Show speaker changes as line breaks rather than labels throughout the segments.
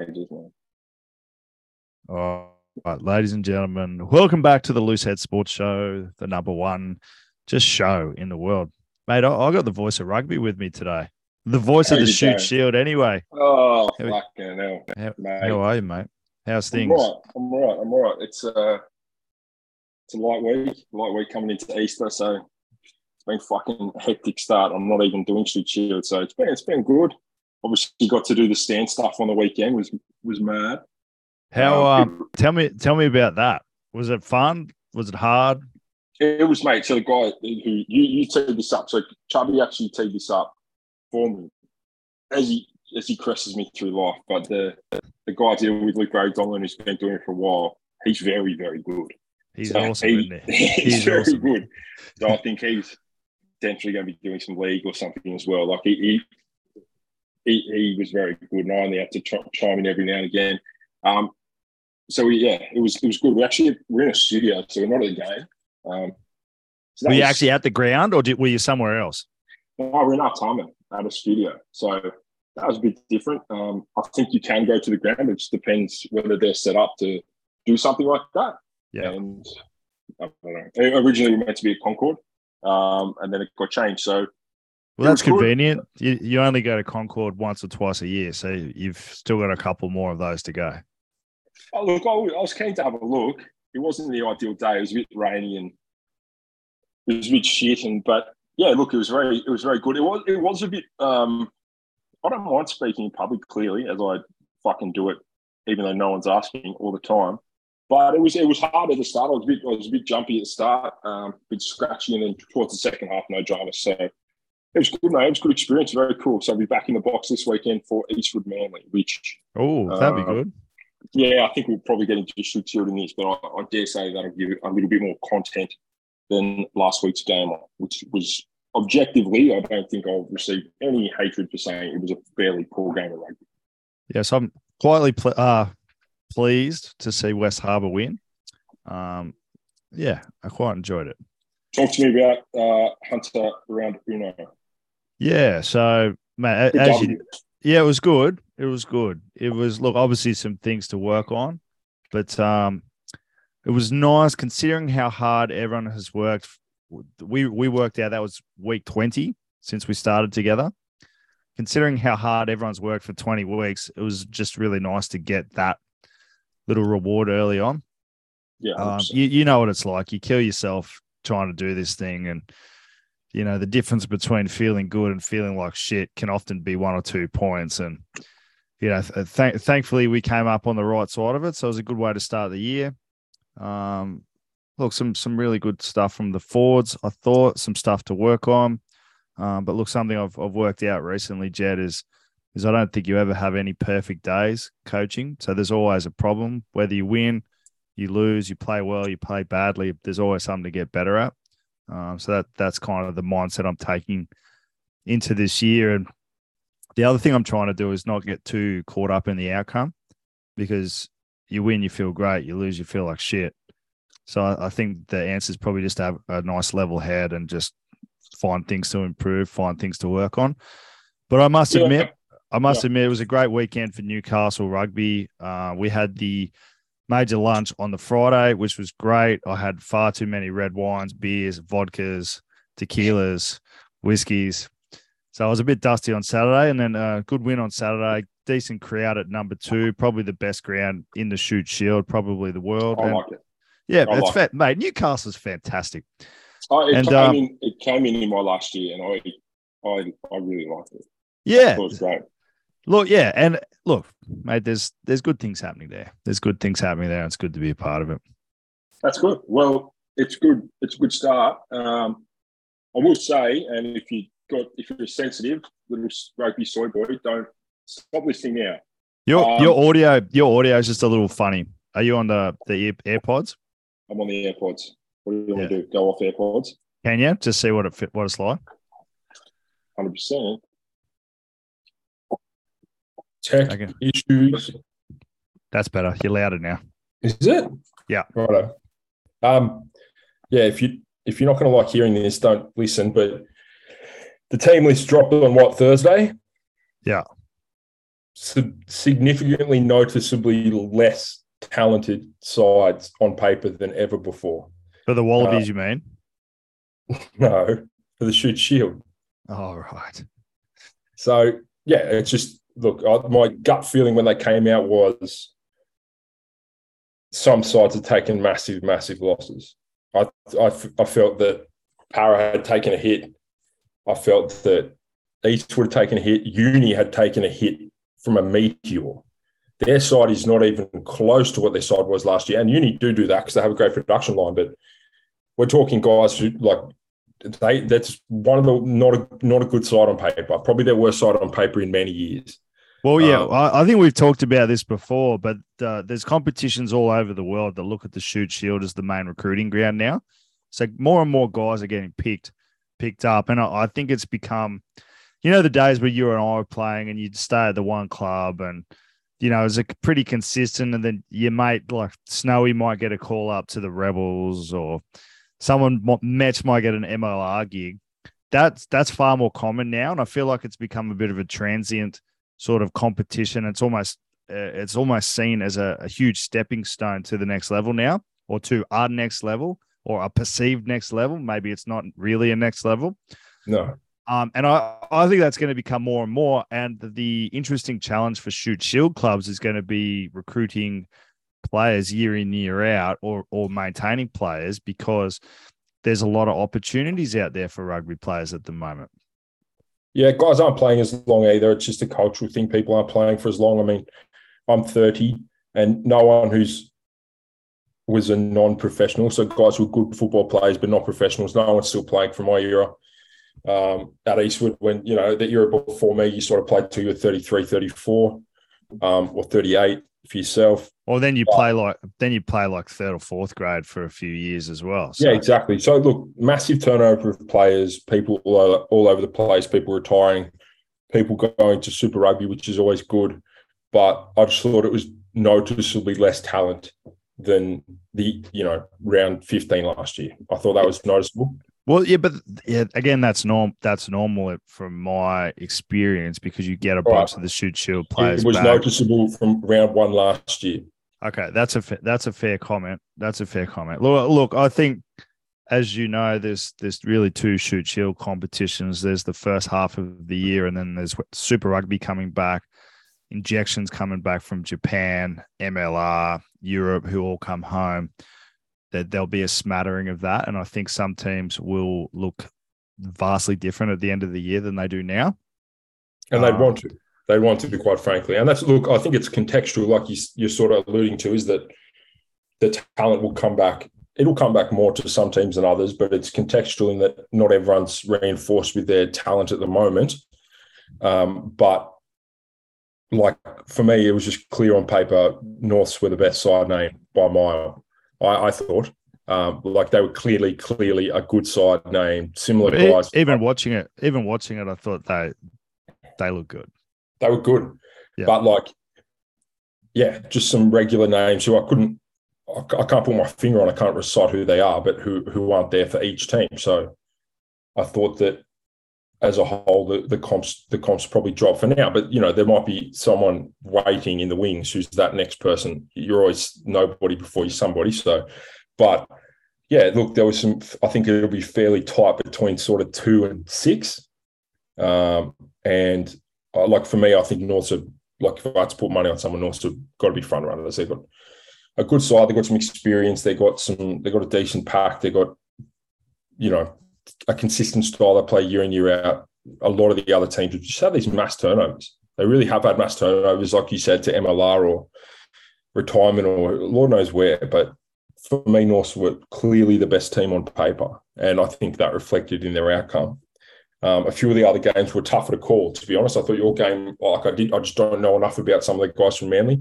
ages, man.
All right, ladies and gentlemen, welcome back to the Loosehead Sports Show, the number one just show in the world. Mate, I, I got the voice of rugby with me today. The voice
How
of the Shute
going?
shield, anyway.
Oh,
How
fucking hell.
How,
Mate.
how are you, mate? How's
I'm
things?
all right. I'm all right. I'm all right. It's uh, it's a light week. Light week coming into Easter, so it's been fucking hectic start. I'm not even doing Shute Shield, so it's been it's been good. Obviously, got to do the stand stuff on the weekend. was was mad.
How
Um,
um tell me tell me about that. Was it fun? Was it hard?
It, it was mate. So the guy who you you teed this up. So Chubby actually teed this up for me as he as he crosses me through life. But the the guy dealing with Luke O'Donnell who's been doing it for a while, he's very very good.
He's
So
awesome,
he-
he?
He's,
He's
very
awesome.
good. So I think he's potentially going to be doing some league or something as well. Like he he, he, he was very good, and I only had to ch- chime in every now and again. Um, so we, yeah, it was it was good. We actually we're in a studio, so we're not at a game. Um, so
Were you
was-
actually at the ground or did, were you somewhere else?
no, we're in our time at a studio, so that was a bit different. Um, I think you can go to the ground. It just depends whether they're set up to do something like that.
Yeah.
And I don't know. Originally, we meant to be at Concord, um, and then it got changed. So
Well, that's
good.
convenient. You, you only go to Concord once or twice a year, so you've still got a couple more of those to go.
Oh, look, I was I was keen to have a look. It wasn't the ideal day. It was a bit rainy and it was a bit shit. And but yeah, look, it was very it was very good. It was it was a bit. Um, I don't mind speaking in public clearly, as I fucking do it, even though no one's asking all the time. But it was it was hard at the start. I was a bit I was a bit jumpy at the start, um, a bit scratchy, and then towards the second half, no drama. So it was good, mate. It was a good experience. Very cool. So I'll be back in the box this weekend for Eastwood Manly, which
Oh, that'd be
Uh,
good.
yeah, I think we'll probably get into shield in this, but I, I dare say that'll give a little bit more content than last week's game, which was objectively, I don't think I'll receive any hatred for saying it was a fairly poor game of rugby.
Yes, I'm quietly ple- uh, pleased to see West Harbour win. Um, yeah, I quite enjoyed it.
Talk to me about uh, Hunter around Uno.
Yeah, so mate, as you, yeah, it was good. It was good. It was look, obviously some things to work on, but um, it was nice considering how hard everyone has worked. We we worked out that was week twenty since we started together. Considering how hard everyone's worked for twenty weeks, it was just really nice to get that little reward early on.
Yeah,
Um, you, you know what it's like. You kill yourself trying to do this thing. And, you know, the difference between feeling good and feeling like shit can often be one or two points. And, you know, th- th- thankfully we came up on the right side of it. So it was a good way to start the year. Um, look, some, some really good stuff from the Fords, I thought, some stuff to work on. Um, but look, something I've, I've worked out recently, Jed, is is I don't think you ever have any perfect days coaching. So there's always a problem, whether you win, you lose, you play well, you play badly. There's always something to get better at. Um, so that that's kind of the mindset I'm taking into this year. And the other thing I'm trying to do is not get too caught up in the outcome because you win, you feel great. You lose, you feel like shit. So I, I think the answer is probably just to have a nice level head and just find things to improve, find things to work on. But I must
Yeah.
admit, I must
Yeah.
admit, it was a great weekend for Newcastle rugby. Uh, we had the major lunch on the Friday, which was great. I had far too many red wines, beers, vodkas, tequilas, whiskeys. So I was a bit dusty on Saturday, and then a good win on Saturday. Decent crowd at number two, probably the best ground in the Shute Shield, probably the world.
I
And-
like it.
yeah,
I
it's
like
fa- mate. Newcastle's fantastic.
I, it,
And,
came
um,
in, it came in in my last year, and I, I, I really liked it.
Yeah,
it was great.
Look, yeah, and look, mate. There's there's good things happening there. There's good things happening there. And it's good to be a part of it.
That's good. Well, it's good. It's a good start. Um, I will say, and if you got if you're sensitive, little rugby soy boy, don't stop listening now.
Your
Um,
your audio your audio is just a little funny. Are you on the the Air- AirPods?
I'm on the AirPods. What do you want
Yeah.
to do? Go off AirPods?
Can you just see what it fit, what it's like?
Hundred percent.
Tech
Okay.
issues.
That's better. You're louder now.
Is it?
Yeah.
Righto. Um, yeah, if you if you're not going to like hearing this, don't listen. But the team list dropped on what Thursday?
Yeah.
significantly noticeably less talented sides on paper than ever before.
For the Wallabies, uh, you mean?
No, for the Shute Shield.
Oh, right.
So, yeah, it's just look, my gut feeling when they came out was some sides had taken massive, massive losses. I, I, felt that Para had taken a hit. I felt that East would have taken a hit. Uni had taken a hit from a meteor. Their side is not even close to what their side was last year. And Uni do do that because they have a great production line. But we're talking guys who like they that's one of the not a not a good side on paper. Probably their worst side on paper in many years.
Well, yeah, um, I, I, think we've talked about this before, but uh, there's competitions all over the world that look at the Shute Shield as the main recruiting ground now. So more and more guys are getting picked, picked up, and I, I think it's become, you know, the days where you and I were playing and you'd stay at the one club and you know, it was a pretty consistent, and then your mate like Snowy might get a call up to the Rebels, or someone Mets might get an MLR gig. That's that's far more common now, and I feel like it's become a bit of a transient sort of competition. It's almost uh, it's almost seen as a, a, huge stepping stone to the next level now, or to our next level, or a perceived next level. Maybe it's not really a next level.
No.
Um, and I, I think that's going to become more and more. And the interesting challenge for Shute Shield clubs is going to be recruiting players year in, year out, or or maintaining players because there's a lot of opportunities out there for rugby players at the moment.
Yeah, guys aren't playing as long either. It's just a cultural thing. People aren't playing for as long. I mean, I'm 30, and no one who's was a non-professional. So guys were good football players but not professionals. No one's still playing from my era. Um, at Eastwood, when you know the era before me, you sort of played till you were 33, 34, um, or 38 for yourself.
Or then you play like then you play like third or fourth grade for a few years as well.
So. Yeah, exactly. So look, massive turnover of players, people all over, all over the place, people retiring, people going to Super Rugby, which is always good. But I just thought it was noticeably less talent than the you know round 15 last year. I thought that was noticeable.
Well, yeah, but yeah, again, that's norm. That's normal from my experience because you get a bunch right. of the Shute Shield players.
It was back. noticeable from round one last year.
Okay, that's a that's a fair comment. That's a fair comment. Look, look, I think as you know, there's there's really two Shute Shield competitions. There's the first half of the year, and then there's Super Rugby coming back, injections coming back from Japan, MLR, Europe, who all come home that there'll be a smattering of that. And I think some teams will look vastly different at the end of the year than they do now.
And they'd um, want to. They want to, be quite frankly. And that's, look, I think it's contextual, like you, you're sort of alluding to, is that the talent will come back. It'll come back more to some teams than others, but it's contextual in that not everyone's reinforced with their talent at the moment. Um, but like for me, it was just clear on paper. Norths were the best side name by mile. I, I thought. Um, like they were clearly, clearly a good side name, similar guys.
Even watching it, even watching it, I thought they they look good.
They were good, yeah. but like, yeah, just some regular names who I couldn't, I, I can't put my finger on. I can't recite who they are, but who who aren't there for each team. So I thought that as a whole, the, the comps the comps probably drop for now. But you know, there might be someone waiting in the wings who's that next person. You're always nobody before you're somebody. So, but yeah, look, there was some. I think it'll be fairly tight between sort of two and six. Um, and uh, like for me, I think Norths are like if I had to put money on someone, Norths have got to be front runners. They've got a good side. They've got some experience. They got some. They got a decent pack. They got you know a consistent style they play year in year out. A lot of the other teams just have these mass turnovers. They really have had mass turnovers, like you said, to MLR or retirement or Lord knows where. But for me, Norths were clearly the best team on paper, and I think that reflected in their outcome. Um, a few of the other games were tougher to call. To be honest, I thought your game, like I did, I just don't know enough about some of the guys from Manly.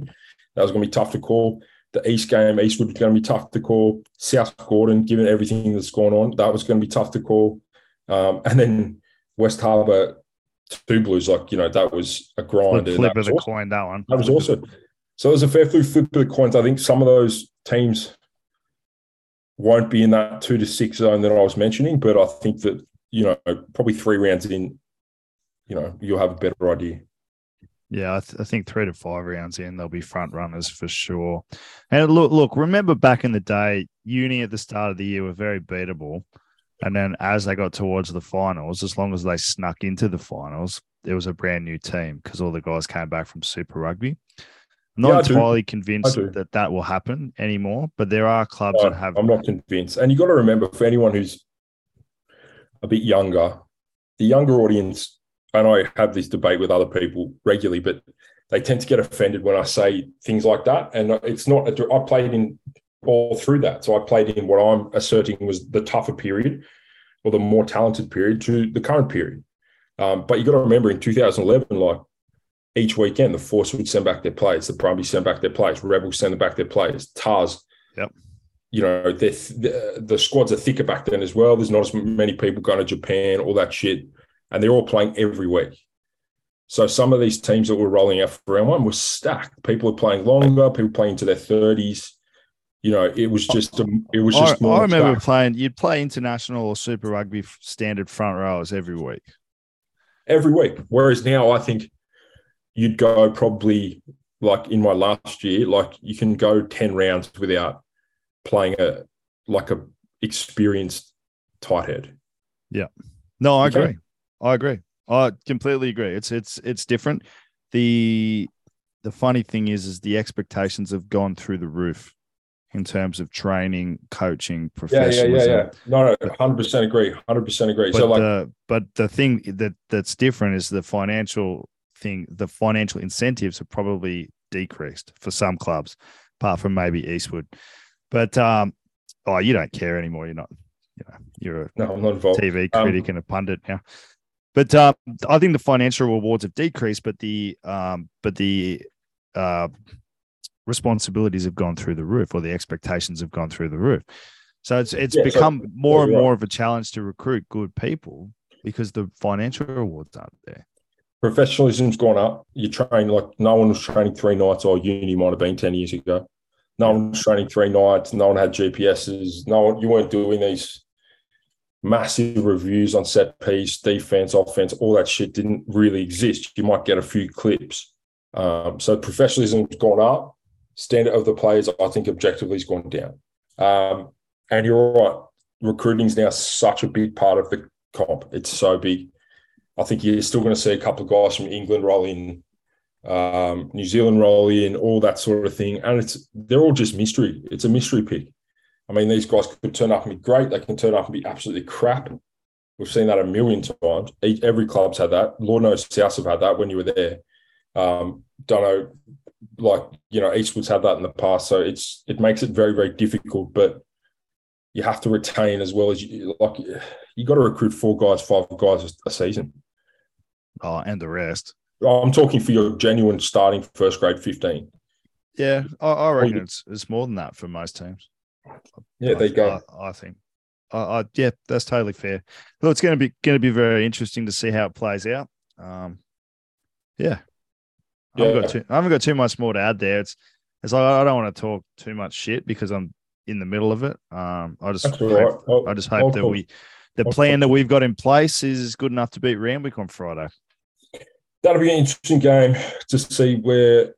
That was going to be tough to call the East game, Eastwood was going to be tough to call. South Gordon, given everything that's going on, that was going to be tough to call. Um, and then West Harbour, two blues, like, you know, that was a grind.
Flip, flip of the awesome. coin, that one.
That was also. So it was a fair few flip of the coins. I think some of those teams won't be in that two to six zone that I was mentioning, but I think that, you know, probably three rounds in, you know, you'll have a better idea.
Yeah, I, th- I, think three to five rounds in, they'll be front runners for sure. And look, look, remember back in the day, uni at the start of the year were very beatable. And then as they got towards the finals, as long as they snuck into the finals, there was a brand new team because all the guys came back from Super Rugby. I'm not yeah, entirely convinced that that will happen anymore, but there are clubs
no,
that have.
I'm not convinced. And you got to remember for anyone who's a bit younger, the younger audience, and I have this debate with other people regularly, but they tend to get offended when I say things like that. And it's not, a, I played in all through that. So I played in what I'm asserting was the tougher period or the more talented period to the current period. Um, but you got to remember in 2011, like each weekend, the Force would send back their players, the Brumbies send back their players, Rebels send back their players, Tahs.
Yep.
You know, the, the squads are thicker back then as well. There's not as many people going to Japan, all that shit. And they're all playing every week. So some of these teams that were rolling out for round one were stacked. People are playing longer, people playing into their 30s. You know, it was just a, it was just
I, I remember stacked. playing you'd play international or super rugby standard front rows every week.
Every week. Whereas now I think you'd go probably like in my last year, like you can go 10 rounds without playing a like a experienced tight head.
Yeah. No, I agree. I agree. I completely agree. It's it's it's different. The the funny thing is is the expectations have gone through the roof in terms of training, coaching, professionalism.
Yeah, yeah, yeah, yeah. No, no, hundred percent agree. Hundred percent agree.
But
so, like,
the, but the thing that that's different is the financial thing, the financial incentives have probably decreased for some clubs, apart from maybe Eastwood. But um, oh, you don't care anymore. You're not, you know, you're a
no, I'm not involved.
TV critic um, and a pundit now. But uh, I think the financial rewards have decreased, but the um, but the uh, responsibilities have gone through the roof, or the expectations have gone through the roof. So it's it's yeah, become so, more and more of a challenge to recruit good people because the financial rewards aren't there
professionalism's gone up. You're train like no one was training three nights, or uni might have been 10 years ago. No one was training three nights. No one had GPSs. No one, you weren't doing these massive reviews on set piece, defense, offense, all that shit didn't really exist. You might get a few clips. Um, so professionalism's gone up. Standard of the players, I think, objectively has gone down. Um, and you're right, recruiting is now such a big part of the comp. It's so big. I think you're still going to see a couple of guys from England roll in, um, New Zealand roll in, all that sort of thing, and it's they're all just mystery. It's a mystery pick. I mean, these guys could turn up and be great. They can turn up and be absolutely crap. We've seen that a million times. Every club's had that. Lord knows South have had that when you were there. Um, don't know, like you know, Eastwood's had that in the past. So it's it makes it very very difficult. But you have to retain as well as you like. You got to recruit four guys, five guys a season.
Oh, and the rest.
I'm talking for your genuine starting first grade 15.
Yeah, I, I reckon it's, it's more than that for most teams.
Yeah, there you go.
I, I think. I, I, yeah, that's totally fair. Well, it's going to be going to be very interesting to see how it plays out. Um, yeah, I haven't, got too, I haven't got too much more to add there. It's it's like I don't want to talk too much shit because I'm in the middle of it. Um, I just hope, right. I just hope that we the plan that we've got in place is good enough to beat Randwick on Friday.
That'll be an interesting game to see where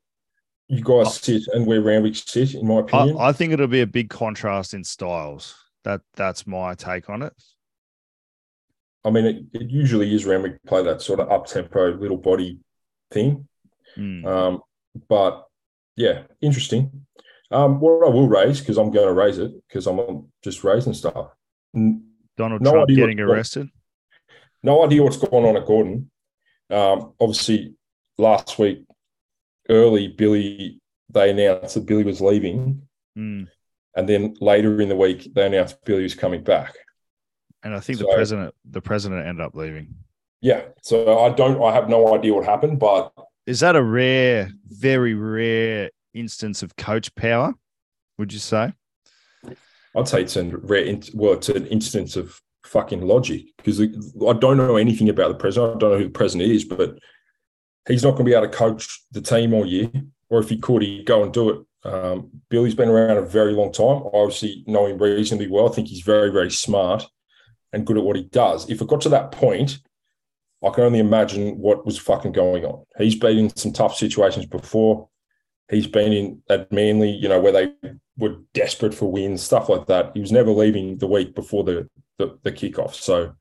you guys sit and where Randwick sit, in my opinion.
I, I, think it'll be a big contrast in styles. That that's my take on it.
I mean, it, it usually is Randwick play that sort of up tempo little body thing. Mm. Um, but yeah, interesting. Um, what I will raise because I'm going to raise it because I'm just raising stuff.
Donald no Trump getting arrested?
No idea what's going on at Gordon. Um, obviously, last week, early, Billy, they announced that Billy was leaving.
Mm.
And then later in the week, they announced Billy was coming back.
And I think so, the president, the president ended up leaving.
Yeah. So I don't, I have no idea what happened, but.
Is that a rare, very rare instance of coach power? Would you say?
I'd say it's an rare, well, it's an instance of fucking logic because I don't know anything about the president. I don't know who the president is, but he's not going to be able to coach the team all year. Or if he could, he'd go and do it. Um, Billy's been around a very long time. I obviously know him reasonably well. I think he's very, very smart and good at what he does. If it got to that point, I can only imagine what was fucking going on. He's been in some tough situations before. He's been in at Manly, you know, where they were desperate for wins, stuff like that. He was never leaving the week before the the, the kickoff. So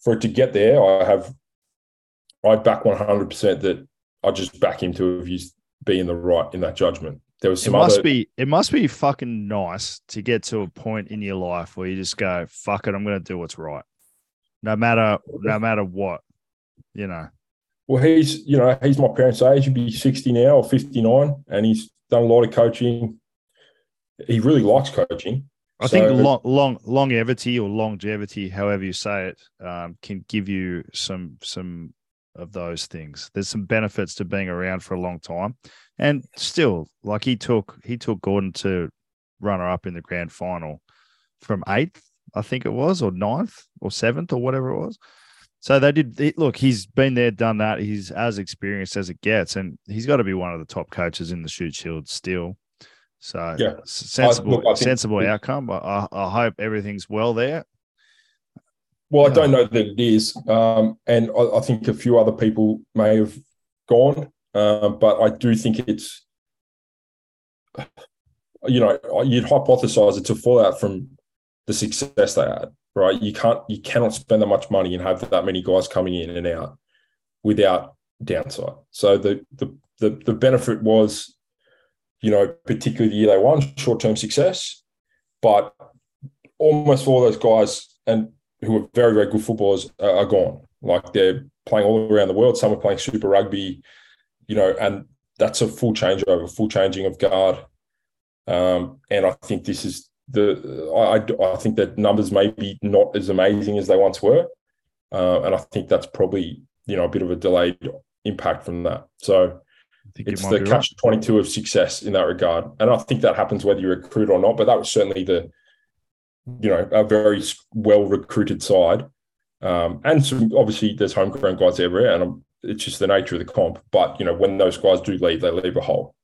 for it to get there, I have I back one hundred percent that I just back him to have used be in the right in that judgment. There was some
it must
other,
be it must be fucking nice to get to a point in your life where you just go, fuck it, I'm gonna do what's right. No matter no matter what, you know.
Well, he's you know, he's my parents' age, he'd be 60 now or 59, and he's done a lot of coaching. He really likes coaching.
I so, think long, long longevity or longevity, however you say it, um, can give you some some of those things. There's some benefits to being around for a long time, and still, like he took he took Gordon to runner up in the grand final from eighth, I think it was, or ninth, or seventh, or whatever it was. So they did look. He's been there, done that. He's as experienced as it gets, and he's got to be one of the top coaches in the Shute Shield still. So
yeah,
sensible, I, look, sensible outcome. I, I hope everything's well there.
Well, I don't know that it is, um, and I, I, think a few other people may have gone, um, but I do think it's, you know, you'd hypothesize it's a fallout from the success they had, right? You can't, you cannot spend that much money and have that many guys coming in and out without downside. So the the the, the benefit was, you know, particularly the year they won, short term success, but almost all those guys and who are very, very good footballers are, are gone. Like they're playing all around the world. Some are playing Super Rugby, you know, and that's a full changeover, full changing of guard. Um, and I think this is the I, I think that numbers may be not as amazing as they once were, uh, and I think that's probably you know a bit of a delayed impact from that. So it's the catch right. twenty two of success in that regard, and I think that happens whether you recruit or not. But that was certainly the you know, a very well recruited side. Um, and some, obviously there's homegrown guys everywhere, and it's just the nature of the comp. But you know, when those guys do leave, they leave a hole.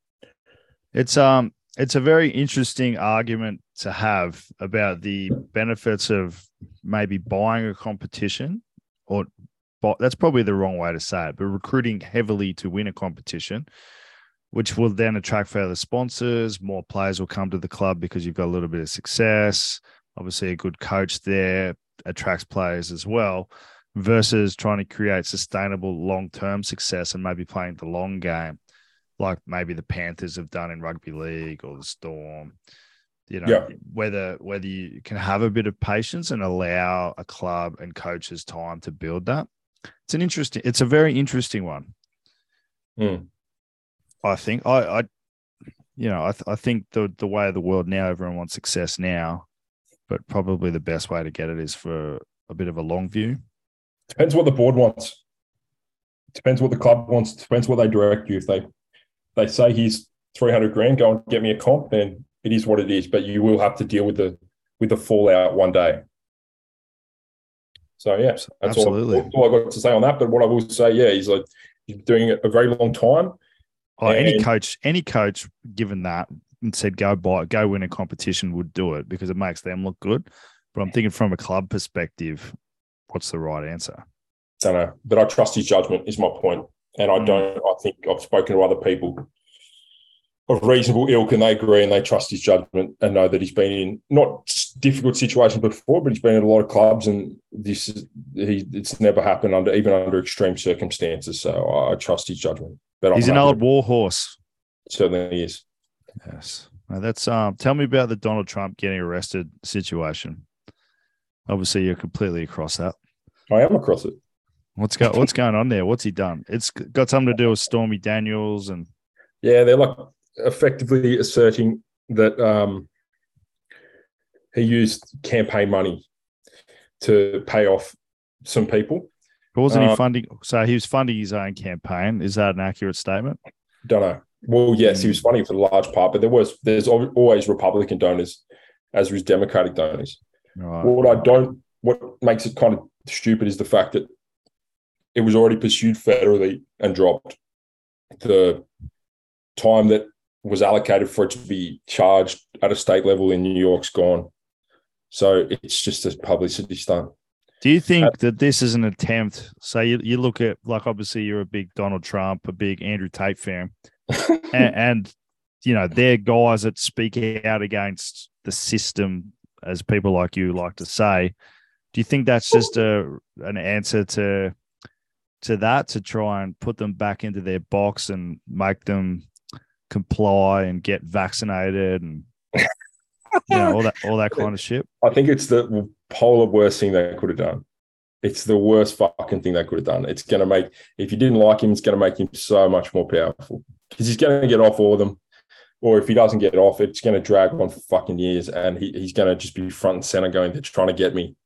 It's um, it's a very interesting argument to have about the benefits of maybe buying a competition, or that's probably the wrong way to say it, but recruiting heavily to win a competition, which will then attract further sponsors. More players will come to the club because you've got a little bit of success obviously a good coach there attracts players as well versus trying to create sustainable long-term success and maybe playing the long game like maybe the panthers have done in rugby league or the storm you know yeah. whether whether you can have a bit of patience and allow a club and coaches time to build that it's an interesting it's a very interesting one
mm.
i think i i you know i, th- I think the the way of the world now everyone wants success now but probably the best way to get it is for a bit of a long view.
Depends what the board wants. Depends what the club wants. Depends what they direct you. If they they say he's three hundred grand, go and get me a comp, then it is what it is. But you will have to deal with the with the fallout one day. So yeah, that's Absolutely. all, all I got to say on that. But what I will say, yeah, he's like he's doing it a very long time.
Oh, any coach, any coach, given that and said go buy go win a competition would do it because it makes them look good. But I'm thinking from a club perspective, what's the right answer?
I don't know, but I trust his judgment is my point, and I mm. don't. I think I've spoken to other people of reasonable ilk, and they agree and they trust his judgment and know that he's been in not difficult situations before, but he's been in a lot of clubs, and this is he. It's never happened under even under extreme circumstances. So I, trust his judgment.
But he's I'm an old war horse.
Certainly he is.
Yes. Now that's um tell me about the Donald Trump getting arrested situation. Obviously you're completely across that.
I am across it.
What's go what's going on there? What's he done? It's got something to do with Stormy Daniels and
Yeah, they're like effectively asserting that um he used campaign money to pay off some people.
But wasn't he um, funding? So he was funding his own campaign. Is that an accurate statement?
Don't know. Well, yes, he was funding for the large part, but there was there's always Republican donors as was Democratic donors. Right. What I don't, what makes it kind of stupid is the fact that it was already pursued federally and dropped. The time that was allocated for it to be charged at a state level in New York's gone. So it's just a publicity stunt.
Do you think uh, that this is an attempt? So you, you look at like obviously you're a big Donald Trump, a big Andrew Tate fan, and, and you know they're guys that speak out against the system, as people like you like to say. Do you think that's just a an answer to to that to try and put them back into their box and make them comply and get vaccinated and you know all that all that kind of shit?
I think it's the polar worst thing they could have done. It's the worst fucking thing they could have done. It's going to make if you didn't like him, it's going to make him so much more powerful because he's going to get off all of them. Or if he doesn't get off, it's going to drag on for fucking years, and he, he's going to just be front and center going, they're trying to get me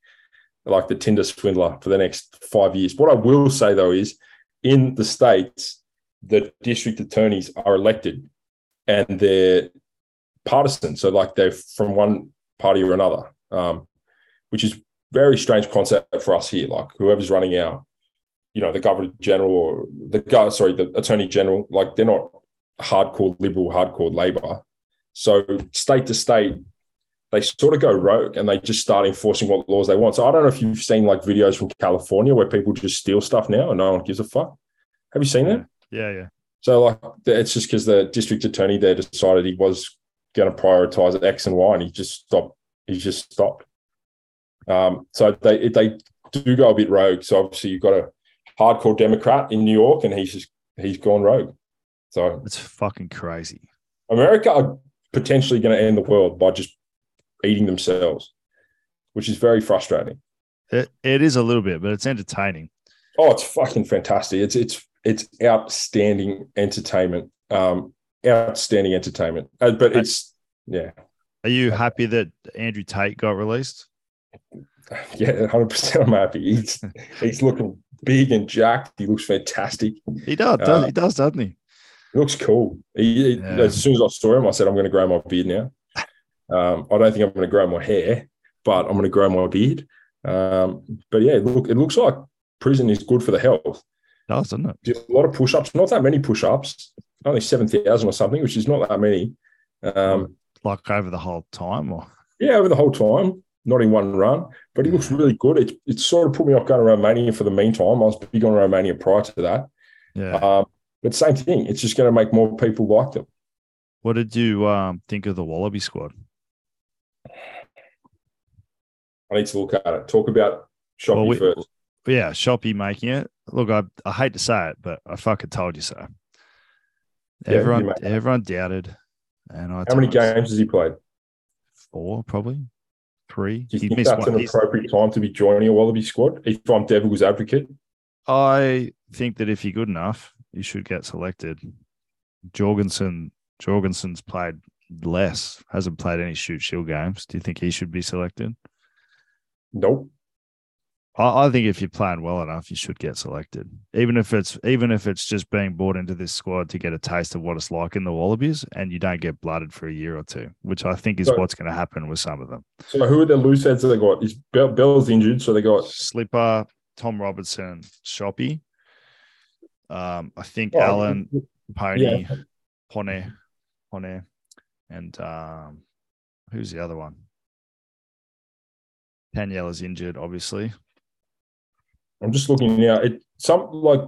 like the Tinder swindler for the next five years. What I will say though is in the States, the district attorneys are elected and they're partisan. So like they're from one party or another, um, which is very strange concept for us here. Like whoever's running our, you know, the governor general or the sorry, the attorney general, like they're not hardcore liberal, hardcore labor. So state to state, they sort of go rogue and they just start enforcing what laws they want. So I don't know if you've seen like videos from California where people just steal stuff now and no one gives a fuck. Have you seen
that? Yeah, yeah.
So like it's just because the district attorney there decided he was going to prioritize X and Y and he just stopped. He just stopped. Um, so they they do go a bit rogue. So obviously you've got a hardcore Democrat in New York and he's just he's gone rogue. So
it's fucking crazy.
America are potentially going to end the world by just eating themselves, which is very frustrating.
It, it is a little bit, but it's entertaining.
Oh, it's fucking fantastic. It's it's it's outstanding entertainment. Um, outstanding entertainment. Uh, but it's yeah.
Are you happy that Andrew Tate got released?
Yeah, hundred percent. I'm happy. He's he's looking big and jacked. He looks fantastic.
He does. does uh, he does, doesn't he?
He looks cool. He, yeah. As soon as I saw him, I said, "I'm going to grow my beard now." Um, I don't think I'm going to grow my hair, but I'm going to grow my beard. Um, but yeah, look, it looks like prison is good for the health.
Does, doesn't it?
A lot of push-ups, not that many push-ups, only seven thousand or something, which is not that many. Um,
like over the whole time, or
yeah, over the whole time, not in one run. But he looks really good. It, it sort of put me off going to Romania for the meantime. I was big on Romania prior to that.
Yeah. Um,
but same thing. It's just going to make more people like them.
What did you um, think of the Wallaby squad?
I need to look at it. Talk about Shoppy well, we, first.
Yeah, Shoppy making it. Look, I, I hate to say it, but I fucking told you so. Yeah, everyone everyone doubted. And I
How many games has he played?
Four, probably. Three.
Do you he think that's one. an appropriate time to be joining a Wallaby squad if I'm Devil's advocate?
I think that if you're good enough, you should get selected. Jorgensen Jorgensen's played less, hasn't played any Shute Shield games. Do you think he should be selected?
Nope.
I, I, think if you're playing well enough, you should get selected. Even if it's even if it's just being brought into this squad to get a taste of what it's like in the Wallabies, and you don't get blooded for a year or two, which I think is so, what's going to happen with some of them.
So who are the loose heads that they got? Is Bell, Bell's injured, so they got
Slipper, Tom Robertson, Shoppy. Um, I think oh, Allen, Pony, yeah. Pone, Pone, and um, who's the other one? Danielle is injured, obviously.
I'm just looking now. It some like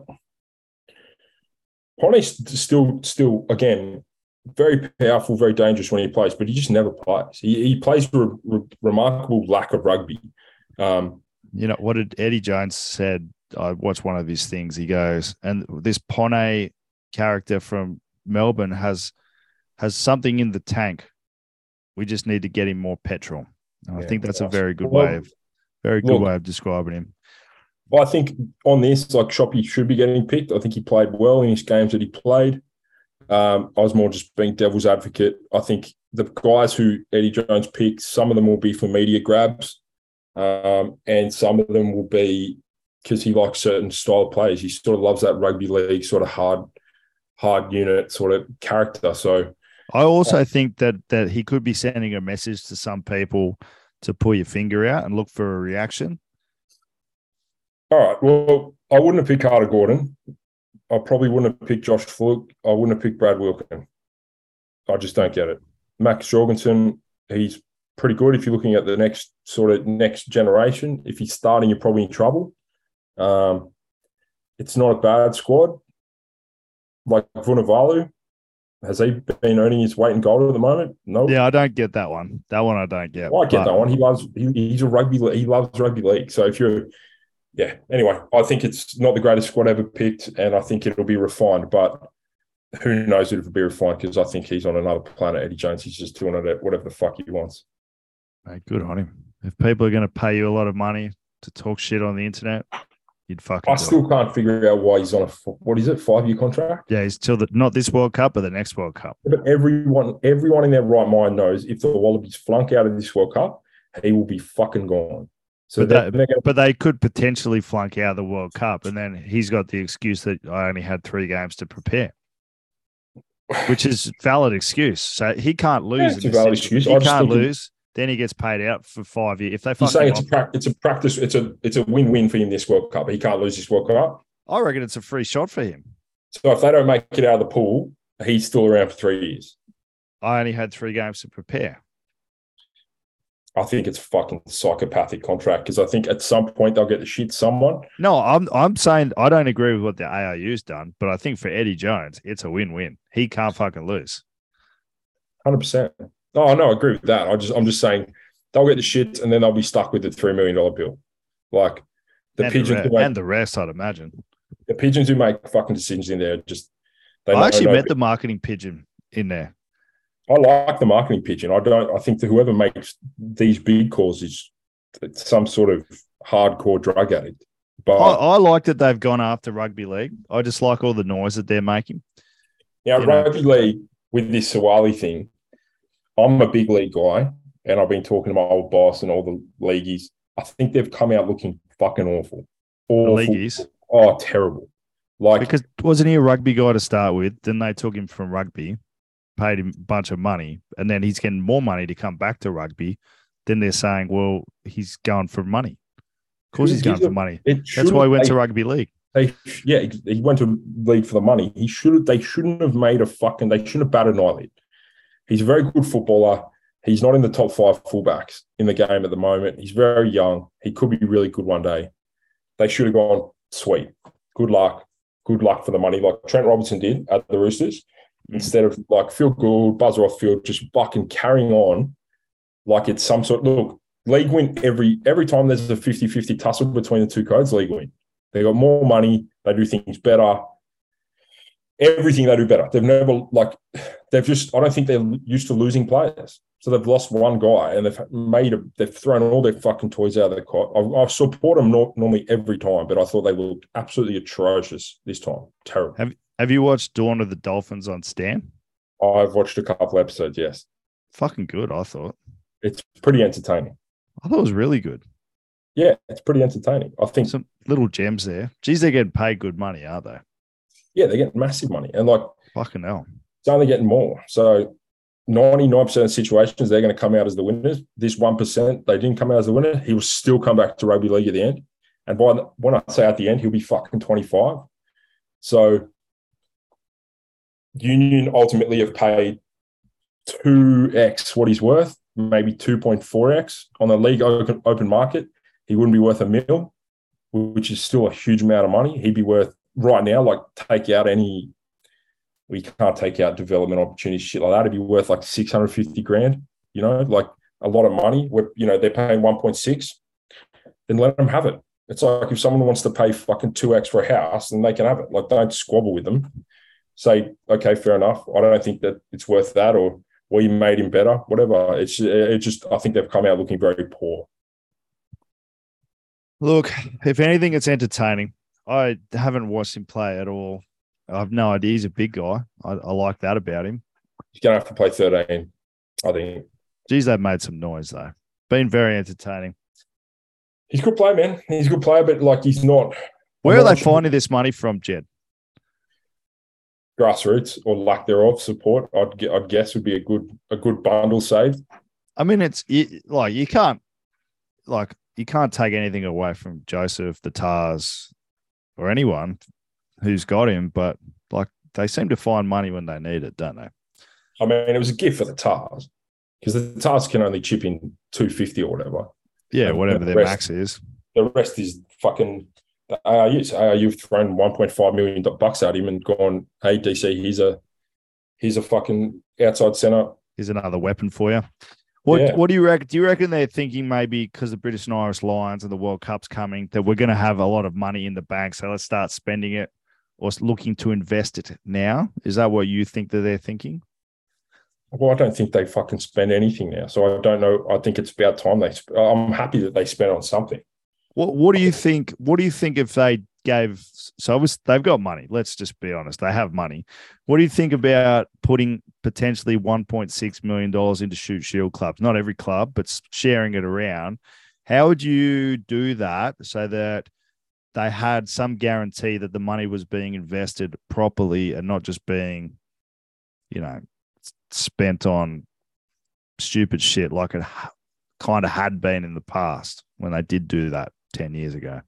Pone's still still again very powerful, very dangerous when he plays, but he just never plays. He, he plays with a re- remarkable lack of rugby. Um,
you know what did Eddie Jones said? I watched one of his things. He goes, and this Pone character from Melbourne has has something in the tank. We just need to get him more petrol. Yeah, I think that's a very good well, way of very good look, way of describing him.
I think on this, like Shoppy should be getting picked. I think he played well in his games that he played. Um, I was more just being devil's advocate. I think the guys who Eddie Jones picked, some of them will be for media grabs, um, and some of them will be because he likes certain style of players. He sort of loves that rugby league sort of hard, hard unit sort of character. So
I also uh, think that that he could be sending a message to some people to pull your finger out and look for a reaction.
All right. Well, I wouldn't have picked Carter Gordon. I probably wouldn't have picked Josh Flook. I wouldn't have picked Brad Wilkin. I just don't get it. Max Jorgensen, he's pretty good if you're looking at the next sort of next generation. If he's starting, you're probably in trouble. Um, it's not a bad squad. Like Vunivalu, has he been earning his weight in gold at the moment? No.
Yeah, I don't get that one. That one I don't get.
Well, I get but... that one. He loves. He, he's a rugby. He loves rugby league. So if you're, yeah. Anyway, I think it's not the greatest squad ever picked, and I think it'll be refined. But who knows if it'll be refined? Because I think he's on another planet. Eddie Jones. He's just doing it whatever the fuck he wants.
Hey, good on him. If people are going to pay you a lot of money to talk shit on the internet, you'd fucking.
I still it. can't figure out why he's on a what is it five year contract?
Yeah, he's till the not this World Cup, but the next World Cup.
But everyone, everyone in their right mind knows if the Wallabies flunk out of this World Cup, he will be fucking gone.
So but, gonna... but they could potentially flunk out of the World Cup, and then he's got the excuse that I only had three games to prepare, which is valid excuse. So he can't lose. Yeah,
it's a valid excuse.
He can't lose. Then he gets paid out for five years. If they
saying it's a, pra- it's a practice, it's a it's a win win for him this World Cup. He can't lose this World Cup.
I reckon it's a free shot for him.
So if they don't make it out of the pool, he's still around for three years.
I only had three games to prepare.
I think it's fucking psychopathic contract because I think at some point they'll get the shit someone.
No, I'm I'm saying I don't agree with what the ARU's done, but I think for Eddie Jones, it's a win-win. He can't fucking lose.
Hundred percent. Oh no, I agree with that. I just I'm just saying they'll get the shit and then they'll be stuck with the three million dollar bill. Like
the and pigeons the make, and the rest, I'd imagine.
The pigeons who make fucking decisions in there just
I actually met the marketing pigeon in there.
I like the marketing pigeon. I don't I think that whoever makes these big calls is some sort of hardcore drug addict. But
I, I like that they've gone after rugby league. I just like all the noise that they're making.
Now, you rugby know. league with this Suaalii thing, I'm a big league guy, and I've been talking to my old boss and all the leagueies. I think they've come out looking fucking awful. Awful.
The leagueies?
Oh, terrible. Like
because wasn't he a rugby guy to start with? Then they took him from rugby, paid him a bunch of money, and then he's getting more money to come back to rugby. Then they're saying, well, he's going for money. Of course, he's going for money. That's why he went they, to rugby league.
They, yeah, he went to league for the money. He should. They shouldn't have made a fucking. They shouldn't have batted an eyelid. He's a very good footballer. He's not in the top five fullbacks in the game at the moment. He's very young. He could be really good one day. They should have gone, sweet. Good luck. Good luck for the money, like Trent Robinson did at the Roosters. Instead of like feel good, buzzer off field, just fucking carrying on like it's some sort look, league win every every time there's a 50-50 tussle between the two codes, league win. They got more money, they do things better everything they do better. They've never like they've just I don't think they're used to losing players. So they've lost one guy and they've made a, they've thrown all their fucking toys out of the cot. I, I support them not, normally every time, but I thought they looked absolutely atrocious this time. Terrible.
Have Have you watched Dawn of the Dolphins on Stan?
I've watched a couple episodes. Yes,
fucking good. I thought
it's pretty entertaining.
I thought it was really good.
Yeah, it's pretty entertaining. I think
some little gems there. Geez, they're getting paid good money, are they?
yeah, they're getting massive money. And like,
fucking hell.
It's only getting more. So 99% of situations, they're going to come out as the winners. This 1%, they didn't come out as the winner. He will still come back to rugby league at the end. And by the, when I say at the end, he'll be fucking 25. So Union ultimately have paid 2x what he's worth, maybe 2.4x on the league open, open market. He wouldn't be worth a mil, which is still a huge amount of money. He'd be worth right now, like take out any, we can't take out development opportunities, shit like that. It'd be worth like 650 grand, you know, like a lot of money where, you know, they're paying 1.6, then let them have it. It's like if someone wants to pay fucking 2x for a house, then they can have it. Like, don't squabble with them. Say, okay, fair enough. I don't think that it's worth that, or we made him better, whatever. It's it just, I think they've come out looking very poor.
Look, if anything, it's entertaining. I haven't watched him play at all. I have no idea. He's a big guy. I, I like that about him.
He's going to have to play 13, I think.
Geez, they've made some noise, though. Been very entertaining.
He's a good player, man. He's a good player, but like he's not.
Where are they finding this money from, Jed?
Grassroots or lack thereof support, I'd I'd guess would be a good a good bundle save.
I mean, it's like you can't like you can't take anything away from Joseph, the Tahs, or anyone who's got him, but like they seem to find money when they need it, don't they?
I mean, it was a gift for the Tahs because the Tahs can only chip in 250 or whatever.
Yeah, whatever the their rest, max is.
The rest is fucking the ARUs. ARU've thrown 1.5 million bucks at him and gone, hey, DC, he's a he's a fucking outside center.
Here's another weapon for you. What yeah. What do you reckon? Do you reckon they're thinking maybe because the British and Irish Lions and the World Cup's coming that we're going to have a lot of money in the bank, so let's start spending it or looking to invest it now? Is that what you think that they're thinking?
Well, I don't think they fucking spend anything now, so I don't know. I think it's about time they. I'm happy that they spent on something.
What What do you think? What do you think if they gave? So was, they've got money. Let's just be honest. They have money. What do you think about putting potentially 1.6 million dollars into Shute Shield clubs? Not every club, but sharing it around. How would you do that so that they had some guarantee that the money was being invested properly and not just being, you know, spent on stupid shit like it kind of had been in the past when they did do that 10 years ago.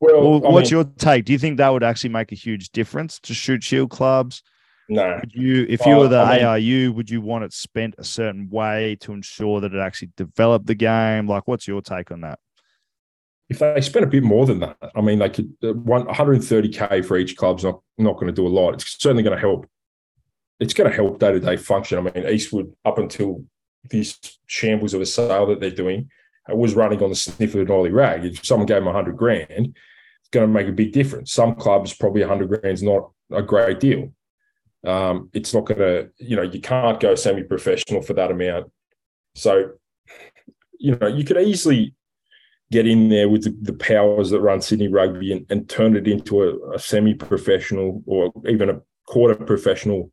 Well, well what's mean, your take? Do you think that would actually make a huge difference to Shute Shield clubs?
No.
Would you, if you were the I mean, ARU, would you want it spent a certain way to ensure that it actually developed the game? Like, what's your take on that?
If they spent a bit more than that, I mean, they could uh, 130k for each club's not not going to do a lot. It's certainly going to help it's going to help day to day function. I mean, Eastwood up until this shambles of a sale that they're doing, it was running on the sniff of an oily rag. If someone gave him a hundred grand, it's going to make a big difference. Some clubs probably a hundred grand is not a great deal. Um, it's not going to, you know, you can't go semi-professional for that amount. So, you know, you could easily get in there with the, powers that run Sydney Rugby and, and turn it into a, a semi-professional or even a quarter professional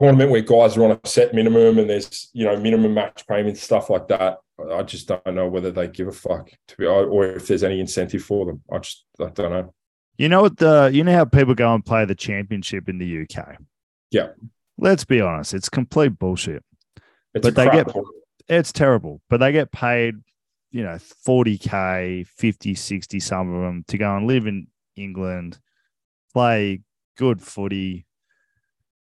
tournament where guys are on a set minimum and there's you know minimum match payments stuff like that. I just don't know whether they give a fuck to be or if there's any incentive for them. I just I don't know.
You know what the you know how people go and play the championship in the UK.
Yeah.
Let's be honest, it's complete bullshit. It's but they get it's terrible, but they get paid, you know, 40k, 50, 60 some of them to go and live in England, play good footy,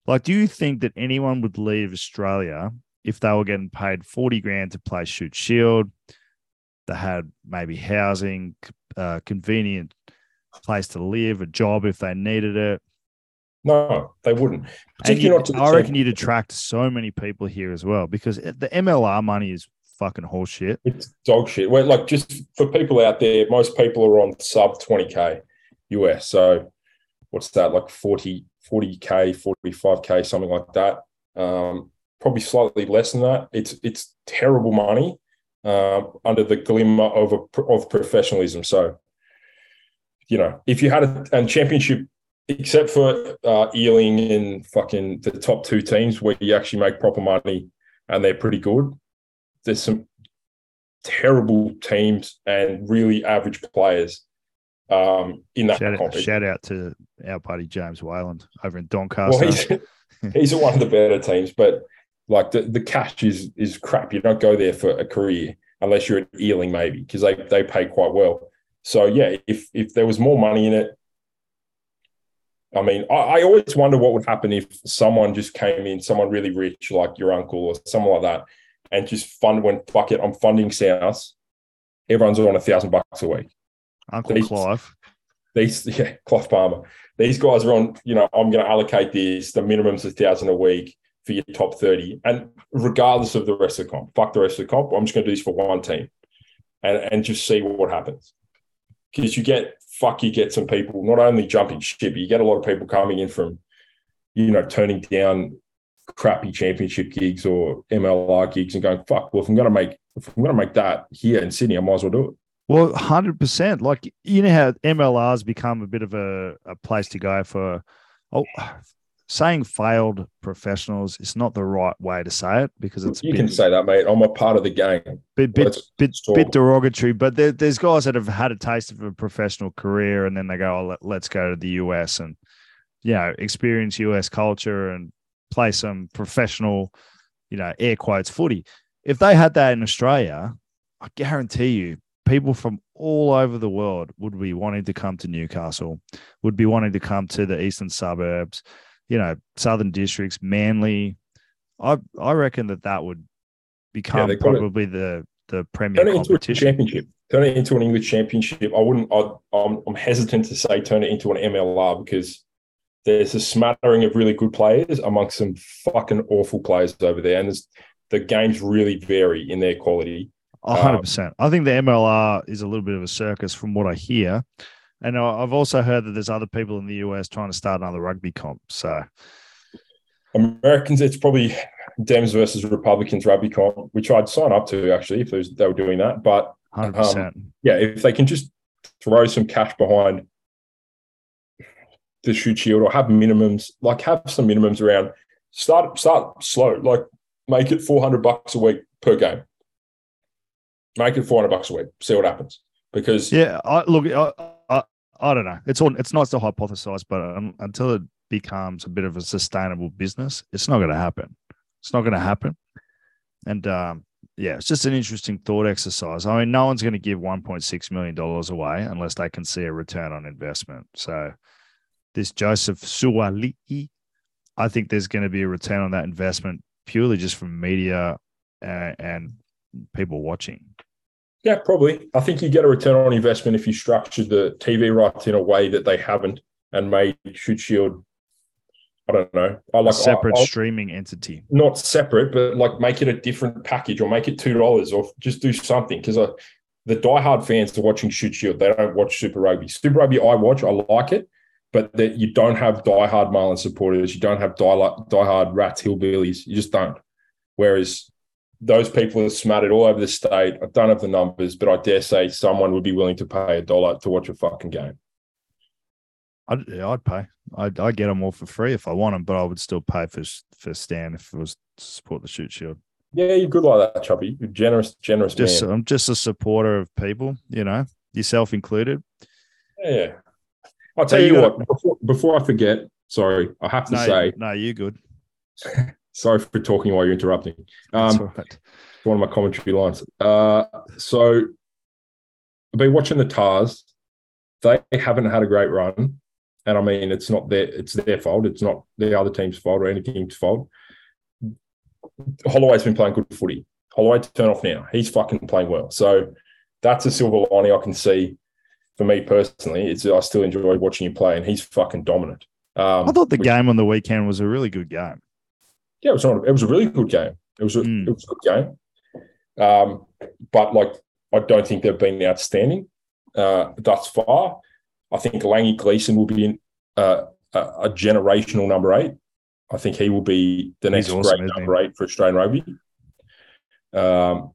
like, do you think that anyone would leave Australia if they were getting paid 40 grand to play Shute Shield? They had maybe housing, uh, convenient place to live, a job if they needed it.
No, they wouldn't.
You, I reckon you'd attract so many people here as well because the MLR money is fucking horseshit.
It's dog shit. Well, like just for people out there, most people are on sub 20k US. So what's that like 40 40k, 45k, something like that. Um, probably slightly less than that. It's it's terrible money uh, under the glimmer of a, of professionalism. So, you know, if you had a, a championship, except for uh, Ealing and fucking the top two teams where you actually make proper money and they're pretty good, there's some terrible teams and really average players um, in that
shout out, shout out to our buddy James Wayland over in Doncaster. Well,
he's, he's one of the better teams, but like the, the cash is is crap. You don't go there for a career unless you're at Ealing, maybe, because they, they pay quite well. So yeah, if if there was more money in it, I mean, I, I, always wonder what would happen if someone just came in, someone really rich, like your uncle or someone like that, and just fund went, fuck it, I'm funding South. Everyone's on a thousand bucks a week.
Uncle these, Clive.
These, yeah, Clive Palmer. These guys are on, you know, I'm going to allocate this, the minimum's a thousand a week for your top 30. And regardless of the rest of the comp, fuck the rest of the comp, I'm just going to do this for one team and, and just see what happens. Because you get, fuck, you get some people not only jumping ship, you get a lot of people coming in from, you know, turning down crappy championship gigs or MLR gigs and going, fuck, well, if I'm going to make, if I'm going to make that here in Sydney, I might as well do it.
Well, hundred percent. Like you know how MLR's become a bit of a, a place to go for. Oh, saying failed professionals is not the right way to say it because it's.
You bit, can say that, mate. I'm a part of the game.
Bit bit bit, bit derogatory, but there, there's guys that have had a taste of a professional career and then they go, oh, let, us go to the US and you know experience US culture and play some professional, you know, air quotes footy. If they had that in Australia, I guarantee you people from all over the world would be wanting to come to Newcastle, would be wanting to come to the eastern suburbs, you know, southern districts, Manly, I I reckon that that would become
they've got it.
probably the the premier
Turn it into a
competition.
championship. Turn it into an English championship. I wouldn't. I, I'm, I'm hesitant to say turn it into an MLR because there's a smattering of really good players amongst some fucking awful players over there, and there's, the games really vary in their quality.
A hundred percent. I think the MLR is a little bit of a circus from what I hear. And I've also heard that there's other people in the US trying to start another rugby comp. So
Americans, it's probably Dems versus Republicans rugby comp, which I'd sign up to actually if they were doing that. But
100%.
Um, yeah, if they can just throw some cash behind the Shute Shield or have minimums, like have some minimums around. Start start slow, like make it four hundred bucks a week per game. Make it four hundred bucks a week. See what happens. Because
yeah, I, look, I, I, I don't know. It's all, it's nice to hypothesize, but um, until it becomes a bit of a sustainable business, it's not going to happen. It's not going to happen. And um, yeah, it's just an interesting thought exercise. I mean, no one's going to give $1.6 million away unless they can see a return on investment. So this Joseph Suaalii, I think there's going to be a return on that investment purely just from media and, and people watching.
Yeah, probably. I think you get a return on investment if you structure the TV rights in a way that they haven't and made Shute Shield. I don't know. I
A
like
separate
I- I'll-
streaming entity.
not separate, but like make it a different package or make it two dollars or just do something because the diehard fans are watching Shute Shield. They don't watch Super Rugby. Super Rugby, I watch. I like it, but that you don't have diehard Marlin supporters. You don't have die diehard Rats hillbillies. You just don't. Whereas those people are smattered all over the state. I don't have the numbers, but I dare say someone would be willing to pay a dollar to watch a fucking game.
I'd, yeah, I'd pay. I'd, I'd get them all for free if I want them, but I would still pay for for Stan if it was to support the Shute Shield.
Yeah, you're good like that, Chubby. You're generous, generous
Just
man.
I'm just a supporter of people, you know, yourself included.
Yeah. I'll tell
you
you,
gotta-
what, before, before I forget, sorry, I have to
No,
say,
no, you're good.
sorry for talking while you're interrupting. Um,
right.
one of my commentary lines. Uh, so I've been watching the Tahs. They haven't had a great run. And I mean, it's not their it's their fault. It's not the other team's fault or anything's fault. Holloway's been playing good footy. Holloway turn off now. He's fucking playing well. So that's a silver lining I can see for me personally. It's I still enjoy watching him play and he's fucking dominant. Um,
I thought the
which-
game on the weekend was a really good game.
Yeah, it was not. It was a really good game. It was a,
Mm.
it was a good game. Um, but like, I don't think they've been outstanding uh, thus far. I think Langi Gleeson will be in, uh, a, a generational number eight. I think he will be the next
awesome,
great number eight for Australian rugby. Um,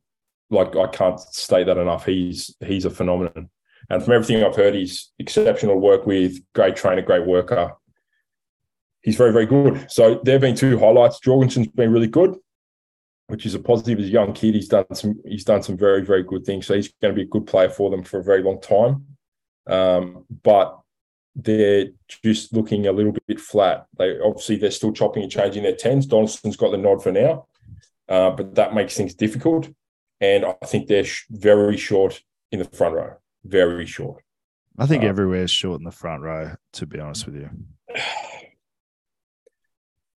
like I can't state that enough. He's he's a phenomenon, and from everything I've heard, he's exceptional work with. Great trainer, great worker. He's very very good. So there have been two highlights. Jorgensen's been really good, which is a positive. As a young kid, he's done some he's done some very very good things. So he's going to be a good player for them for a very long time. Um, but they're just looking a little bit flat. They obviously they're still chopping and changing their tens. Donaldson's got the nod for now, uh, but that makes things difficult. And I think they're sh- very short in the front row. Very short.
I think
Uh,
everywhere's short in the front row, to be honest with you.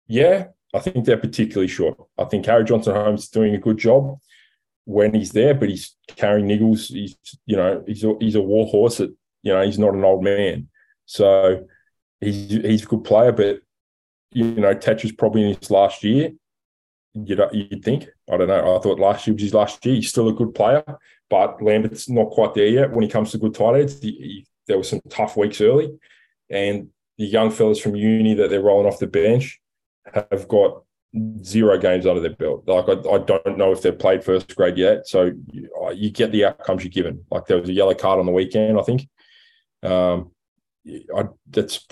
Yeah, I think they're particularly short. I think Harry Johnson Holmes is doing a good job when he's there, but he's carrying niggles. He's you know he's a, he's a war horse. That you know he's not an old man, so he's he's a good player. But you know Tetcher's probably in his last year. You know, you'd think. I don't know. I thought last year was his last year. He's still a good player, but Lambert's not quite there yet. When he comes to good tight ends, he, he, there were some tough weeks early, and the young fellas from uni that they're rolling off the bench have got zero games under their belt. Like I, I don't know if they've played first grade yet. So you, you get the outcomes you're given. Like there was a yellow card on the weekend, I think. Um, I, that's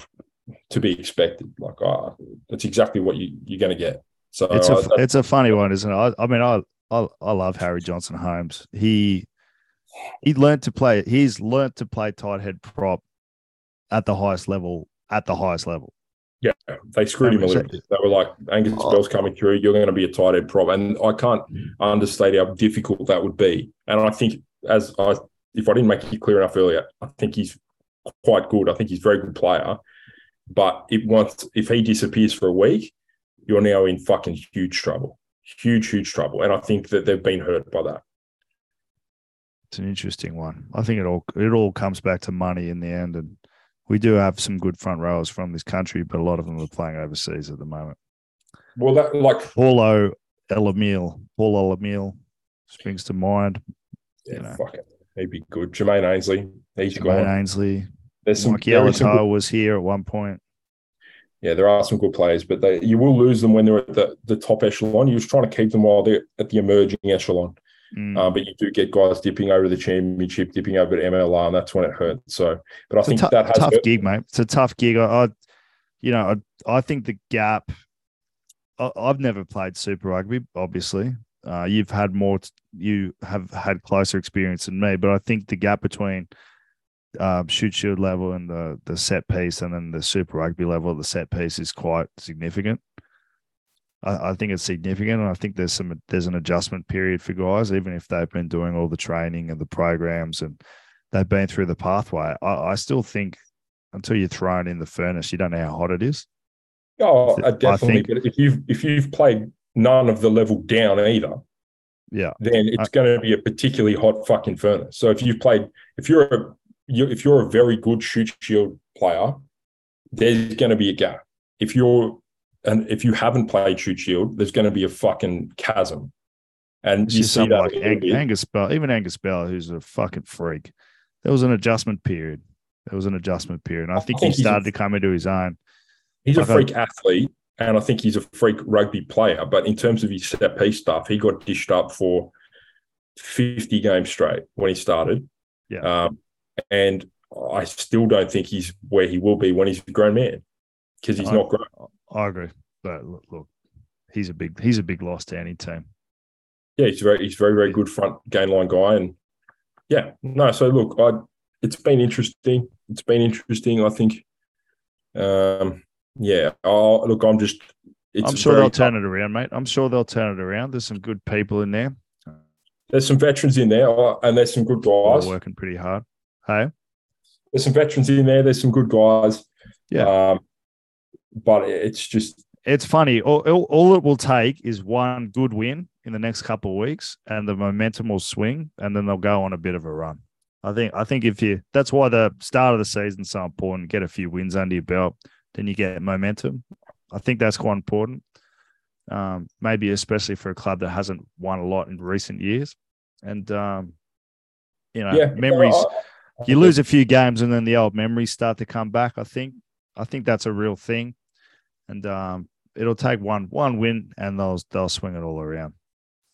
to be expected. Like uh, that's exactly what you, you're going to get. So
It's a
I- that-
it's a funny one, isn't it? I, I mean, I, I I love Harry Johnson Holmes. He he learned to play. He's learned to play tight head prop at the highest level. At the highest level.
Yeah, they screwed him a little bit. They were like, Angus
Oh.
Bell's coming through. You're going to be a tight end prop, and I can't understate how difficult that would be. And I think, as I, if I didn't make it clear enough earlier, I think he's quite good. I think he's a very good player. But it once if he disappears for a week, you're now in fucking huge trouble. Huge, huge trouble. And I think that they've been hurt by that.
It's an interesting one. I think it all it all comes back to money in the end, and we do have some good front rowers from this country, but a lot of them are playing overseas at the moment.
Well, that like
Paul Alo-Emile, Paul Alo-Emile springs to mind.
Yeah, you know. fuck it. He'd be good. Jermaine Ainsley, he's
Jermaine
gone.
Ainsley. There's some. Mikey Alaalatoa was here at one point.
Yeah, there are some good players, but they, you will lose them when they're at the, the top echelon. You're just trying to keep them while they're at the emerging echelon. Mm. Uh, but you do get guys dipping over the championship, dipping over to MLR, and that's when it hurts. So, but I it's think t- that has
tough
hurt.
gig, mate. It's a tough gig. I, I you know, I, I think the gap. I, have never played Super Rugby, obviously. Uh, you've had more. You have had closer experience than me, but I think the gap between um, Shute Shield level and the the set piece, and then the Super Rugby level, the set piece is quite significant. I, I, think it's significant, and I think there's some there's an adjustment period for guys, even if they've been doing all the training and the programs and they've been through the pathway. I, I still think until you're thrown in the furnace, you don't know how hot it is.
Oh, definitely. Think, but if you've if you've played none of the level down either,
yeah,
then it's going to be a particularly hot fucking furnace. So if you've played, if you're a if you're a very good Shute Shield player, there's going to be a gap. If you're and if you haven't played Shute Shield, there's going to be a fucking chasm. And
it's you see that like Ang- Angus Bell, even Angus Bell, who's a fucking freak. There was an adjustment period. There was an adjustment period. And I think, I think he started a, to come into his own.
He's like a freak I, athlete, and I think he's a freak rugby player. But in terms of his set piece stuff, he got dished up for 50 games straight when he started.
Yeah.
Um, and I still don't think he's where he will be when he's a grown man because he's I, not grown.
I agree, but look, look, he's a big he's a big loss to any team.
Yeah, he's very he's very very good front gain line guy, and yeah, no. So look, I it's been interesting. It's been interesting. I think. Um, yeah. Oh, look, I'm just.
I'm sure they'll turn it around, mate. I'm sure they'll turn it around. There's some good people in there.
There's some veterans in there, and there's some good guys.
They're working pretty hard. Hey,
there's some veterans in there. There's some good guys.
Yeah.
Um, but it's just
it's funny. All, all, all, it will take is one good win in the next couple of weeks, and the momentum will swing, and then they'll go on a bit of a run. I think. I think if you, that's why the start of the season so important. Get a few wins under your belt, then you get momentum. I think that's quite important. Um, maybe especially for a club that hasn't won a lot in recent years, and um, you know, yeah, memories. you lose a few games, and then the old memories start to come back. I think. I think that's a real thing and um, it'll take one one win, and they'll they'll swing it all around.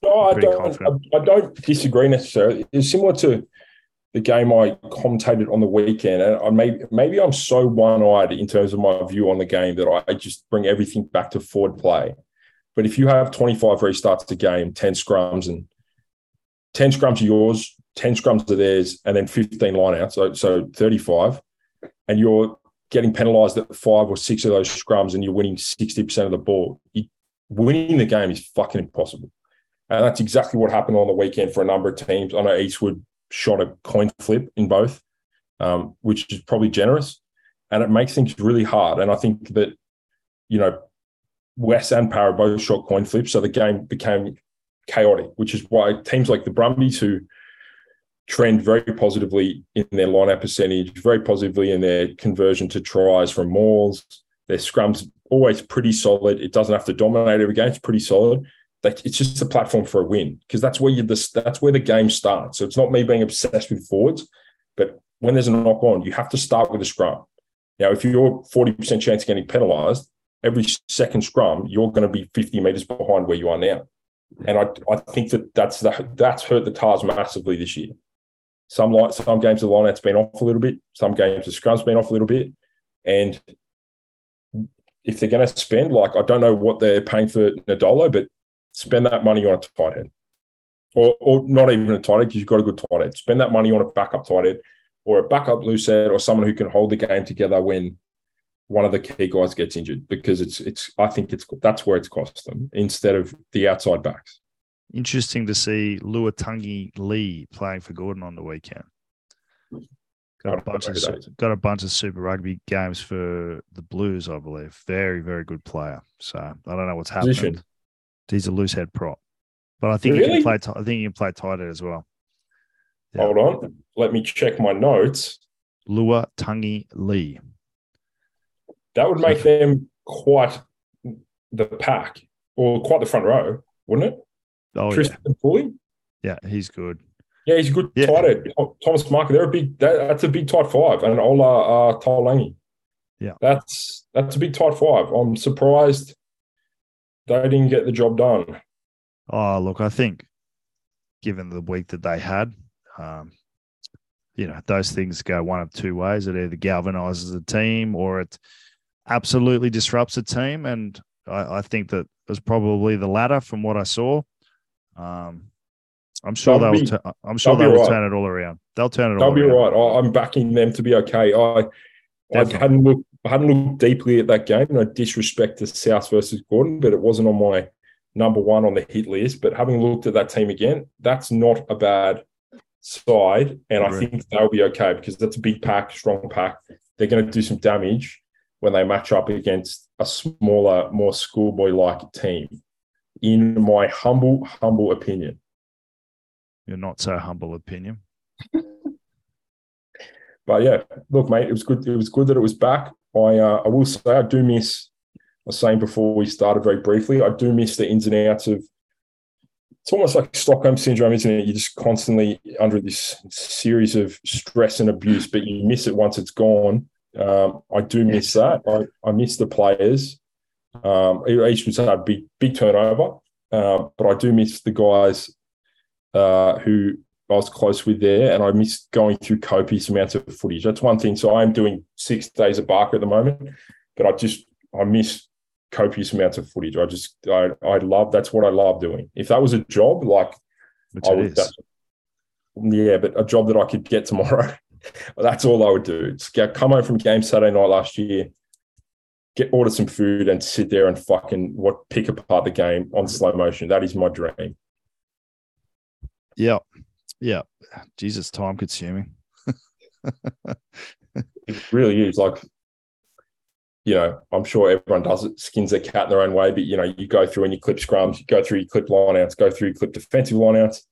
No, I don't. I, I, don't disagree necessarily. It's similar to the game I commentated on the weekend, and I maybe maybe I'm so one eyed in terms of my view on the game that I just bring everything back to forward play. But if you have 25 restarts a game, 10 scrums, and 10 scrums are yours, 10 scrums are theirs, and then 15 lineouts, so so 35, and you're getting penalised at five or six of those scrums and you're winning 60% of the ball, you, winning the game is fucking impossible. And that's exactly what happened on the weekend for a number of teams. I know Eastwood shot a coin flip in both, um, which is probably generous. And it makes things really hard. And I think that, you know, West and Para both shot coin flips. So the game became chaotic, which is why teams like the Brumbies, who trend very positively in their lineup percentage, very positively in their conversion to tries from mauls. Their scrums always pretty solid. It doesn't have to dominate every game. It's pretty solid. It's just a platform for a win because that's where you that's where the game starts. So it's not me being obsessed with forwards, but when there's a knock on, you have to start with a scrum. Now, if you're 40% chance of getting penalised, every second scrum, you're going to be 50 metres behind where you are now. And I, I think that that's the, that's hurt the Tahs massively this year. Some like some games the lineout's been off a little bit. Some games the scrum's been off a little bit. And if they're going to spend, like I don't know what they're paying for Nadolo, but spend that money on a tight end, or or not even a tight end because you've got a good tight end. Spend that money on a backup tight end, or a backup loose head, or someone who can hold the game together when one of the key guys gets injured. Because it's it's I think it's that's where it's cost them instead of the outside backs
interesting to see Luatangi Lee playing for Gordon on the weekend. Got a bunch of got a bunch of Super Rugby games for the Blues, I believe. Very very good player. So I don't know what's happening. Position. He's a loose head prop, but I think really? he can play. I think he can play tight as well.
Yeah. Hold on, let me check my notes.
Lua Tangi Lee.
That would make them quite the pack or quite the front row, wouldn't it?
Oh,
Tristan
yeah.
Foley.
Yeah, he's good.
Yeah, he's a good yeah. tight end. Thomas Marker, they're a big. That, that's a big tight five, and Ola uh, Taulagi.
Yeah,
that's that's a big tight five. I'm surprised they didn't get the job done.
Oh, look, I think given the week that they had, um, you know, those things go one of two ways. It either galvanizes a team or it absolutely disrupts a team. And I, I think that was probably the latter from what I saw. Um, I'm sure they'll. Be, I'm sure they'll right. turn it all around. They'll turn it.
They'll
be
around. right. I'm backing them to be okay. I, I hadn't looked. I hadn't looked deeply at that game. No disrespect to South versus Gordon, but it wasn't on my number one on the hit list. But having looked at that team again, that's not a bad side, and I, I think they'll be okay because that's a big pack, strong pack. They're going to do some damage when they match up against a smaller, more schoolboy-like team. In my humble, humble opinion,
your not so humble opinion.
but yeah, look, mate, it was good. It was good that it was back. I uh, I will say I do miss. I was saying before we started very briefly, I do miss the ins and outs of it's almost like Stockholm syndrome, isn't it? You're just constantly under this series of stress and abuse, but you miss it once it's gone. Um, I do miss that. I, I miss the players. Um, each was a big big turnover, uh, but I do miss the guys uh, who I was close with there, and I miss going through copious amounts of footage. That's one thing. So I'm doing six days of Barker at the moment, but I just I miss copious amounts of footage. I just I I love that's what I love doing. If that was a job, like
Which I would,
yeah, but a job that I could get tomorrow, that's all I would do. It's come home from game Saturday night last year, get order some food and sit there and fucking what pick apart the game on slow motion. That is my dream.
Yeah. Yeah. Jesus, time consuming.
it really is like you know, I'm sure everyone does it, skins their cat in their own way, but you know, you go through and you clip scrums, you go through, you clip lineouts, go through, you clip defensive lineouts.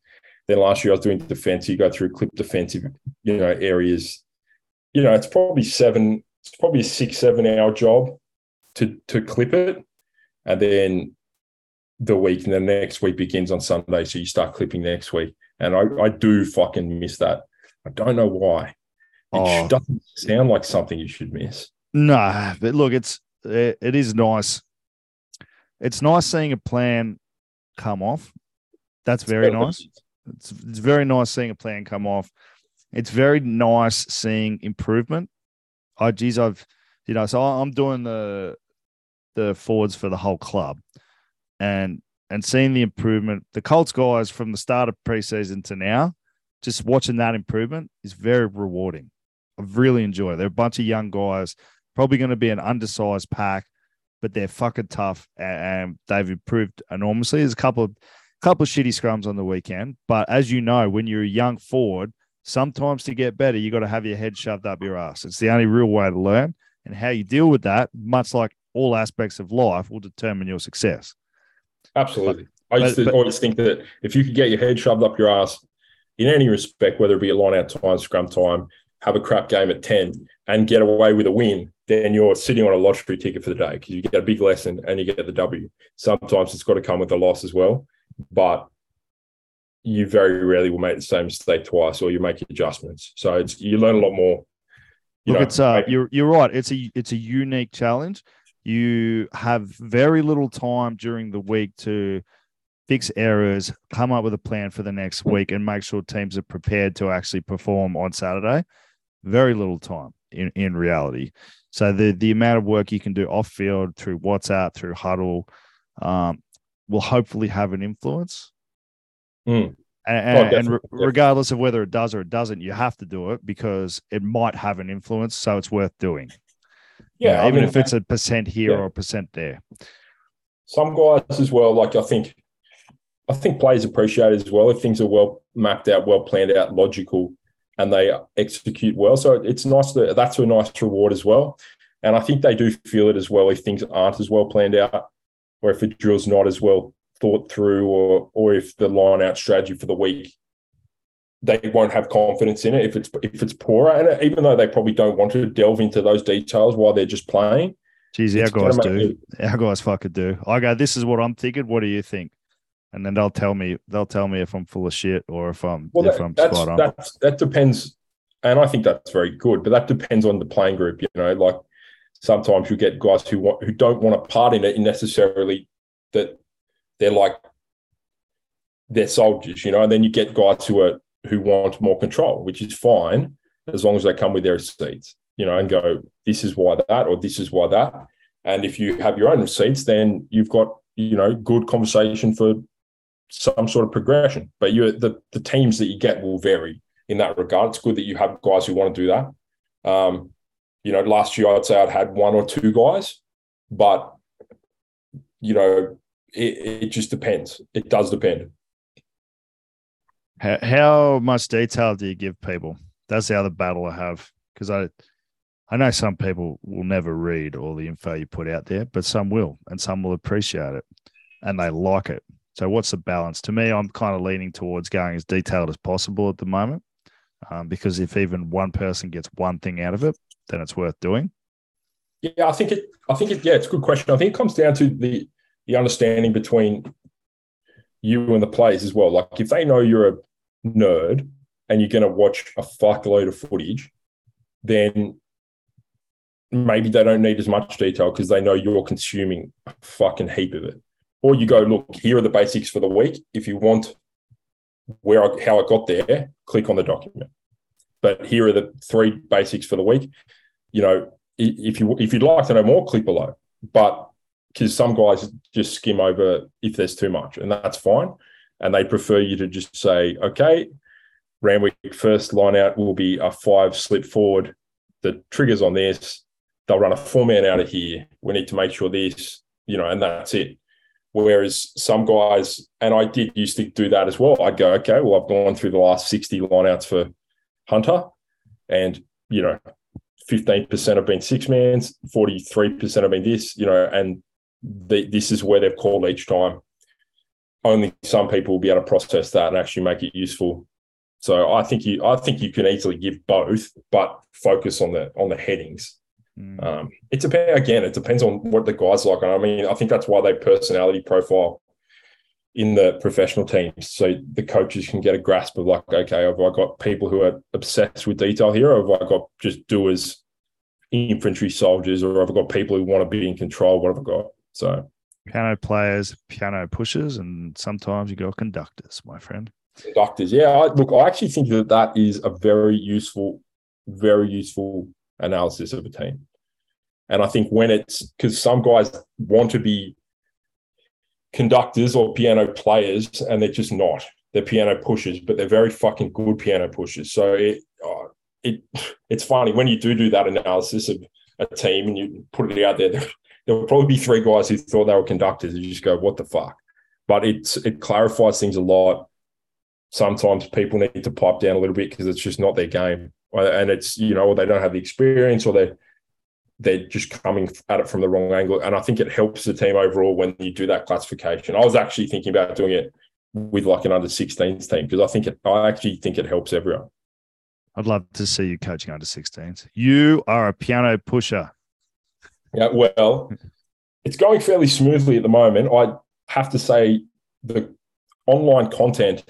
Then last year I was doing defense, you go through clip defensive, you know, areas. You know, it's probably seven, it's probably a six, seven hour job to to clip it. And then the week and the next week begins on Sunday. So you start clipping next week. And I, I do fucking miss that. I don't know why. It oh. doesn't sound like something you should miss.
No, but look, it's it, it is nice. It's nice seeing a plan come off. That's very nice. It's, it's very nice seeing a plan come off. It's very nice seeing improvement. Oh, geez, I've you know, so I'm doing the the forwards for the whole club, and and seeing the improvement. The Colts guys from the start of preseason to now, just watching that improvement is very rewarding. I've really enjoyed it. They're a bunch of young guys Probably going to be an undersized pack, but they're fucking tough and they've improved enormously. There's a couple of couple of shitty scrums on the weekend, but as you know, when you're a young forward, sometimes to get better, you got to have your head shoved up your ass. It's the only real way to learn, and how you deal with that, much like all aspects of life, will determine your success.
Absolutely. But, I used to but, always think that if you could get your head shoved up your ass in any respect, whether it be at line out time, scrum time, have a crap game at 10 and get away with a win, then you're sitting on a lottery ticket for the day because you get a big lesson and you get the W. Sometimes it's got to come with a loss as well, but you very rarely will make the same mistake twice or you make adjustments. So it's you learn a lot more.
You Look, know, it's uh, you're you're right. It's a it's a unique challenge. You have very little time during the week to fix errors, come up with a plan for the next week, and make sure teams are prepared to actually perform on Saturday. Very little time in, in reality. So the the amount of work you can do off field through WhatsApp, through huddle, um, will hopefully have an influence.
Mm.
And, oh, and, regardless of whether it does or it doesn't, you have to do it because it might have an influence. So it's worth doing. Yeah, know, even mean, if it's a percent here yeah. or a percent there.
Some guys as well, like I think, I think players appreciate as well if things are well mapped out, well planned out, logical and they execute well. So it's nice that that's a nice reward as well. And I think they do feel it as well if things aren't as well planned out, or if a drill's not as well thought through, or or if the line out strategy for the week they won't have confidence in it if it's if it's poorer. And even though they probably don't want to delve into those details while they're just playing.
Geez, our guys do. Our guys fucking do. I go, this is what I'm thinking. What do you think? And then they'll tell me they'll tell me if I'm full of shit or if I'm well, if that, I'm spot on.
That's, that depends, and I think that's very good. But that depends on the playing group. You know, like sometimes you get guys who want who don't want to part in it necessarily that they're like they're soldiers, you know, and then you get guys who are who want more control, which is fine as long as they come with their receipts, you know, and go, this is why that, or this is why that. And if you have your own receipts, then you've got, you know, good conversation for some sort of progression. But you the the teams that you get will vary in that regard. It's good that you have guys who want to do that. Um, you know, last year I'd say I'd had one or two guys, but you know, it, it just depends. It does depend.
How, how much detail do you give people? That's the other battle I have because I, I know some people will never read all the info you put out there, but some will, and some will appreciate it, and they like it. So, what's the balance? To me, I'm kind of leaning towards going as detailed as possible at the moment, um, because if even one person gets one thing out of it, then it's worth doing.
Yeah, I think it. I think it. Yeah, it's a good question. I think it comes down to the the understanding between you and the players as well. Like if they know you're a nerd and you're going to watch a fuckload of footage, then maybe they don't need as much detail because they know you're consuming a fucking heap of it. Or you go, look, here are the basics for the week. If you want where I, how I got there, click on the document. But here are the three basics for the week. You know, if you if you'd like to know more, click below. But because some guys just skim over if there's too much, and that's fine. And they prefer you to just say, okay, Randwick first line out will be a five slip forward. The triggers on this, they'll run a four man out of here. We need to make sure this, you know, and that's it. Whereas some guys, and I did used to do that as well. I'd go, okay, well, I've gone through the last 60 lineouts for Hunter, and you know, 15% have been six mans, 43% have been this, you know, and the, this is where they've called each time. Only some people will be able to process that and actually make it useful. So I think you, I think you can easily give both, but focus on the on the headings. Mm. Um, it depends again. It depends on what the guys like. And I mean, I think that's why they personality profile in the professional teams, so the coaches can get a grasp of like, okay, have I got people who are obsessed with detail here, or have I got just doers, infantry soldiers, or have I got people who want to be in control? What have I got? So
piano players, piano pushers, and sometimes you got conductors, my friend.
Conductors, yeah. I, look, I actually think that that is a very useful, very useful analysis of a team. And I think when it's because some guys want to be conductors or piano players, and they're just not. They're piano pushers, but they're very fucking good piano pushers. So it, uh, it, it's funny when you do do that analysis of a team and you put it out there there will probably be three guys who thought they were conductors. You just go, what the fuck? But it's it clarifies things a lot. Sometimes people need to pipe down a little bit because it's just not their game, uh, and it's you know, they don't have the experience, or they they're just coming at it from the wrong angle. And I think it helps the team overall when you do that classification. I was actually thinking about doing it with like an under 16s team because I think it, I actually think it helps everyone.
I'd love to see you coaching under 16s. You are a piano pusher.
Yeah, well, it's going fairly smoothly at the moment. I have to say the online content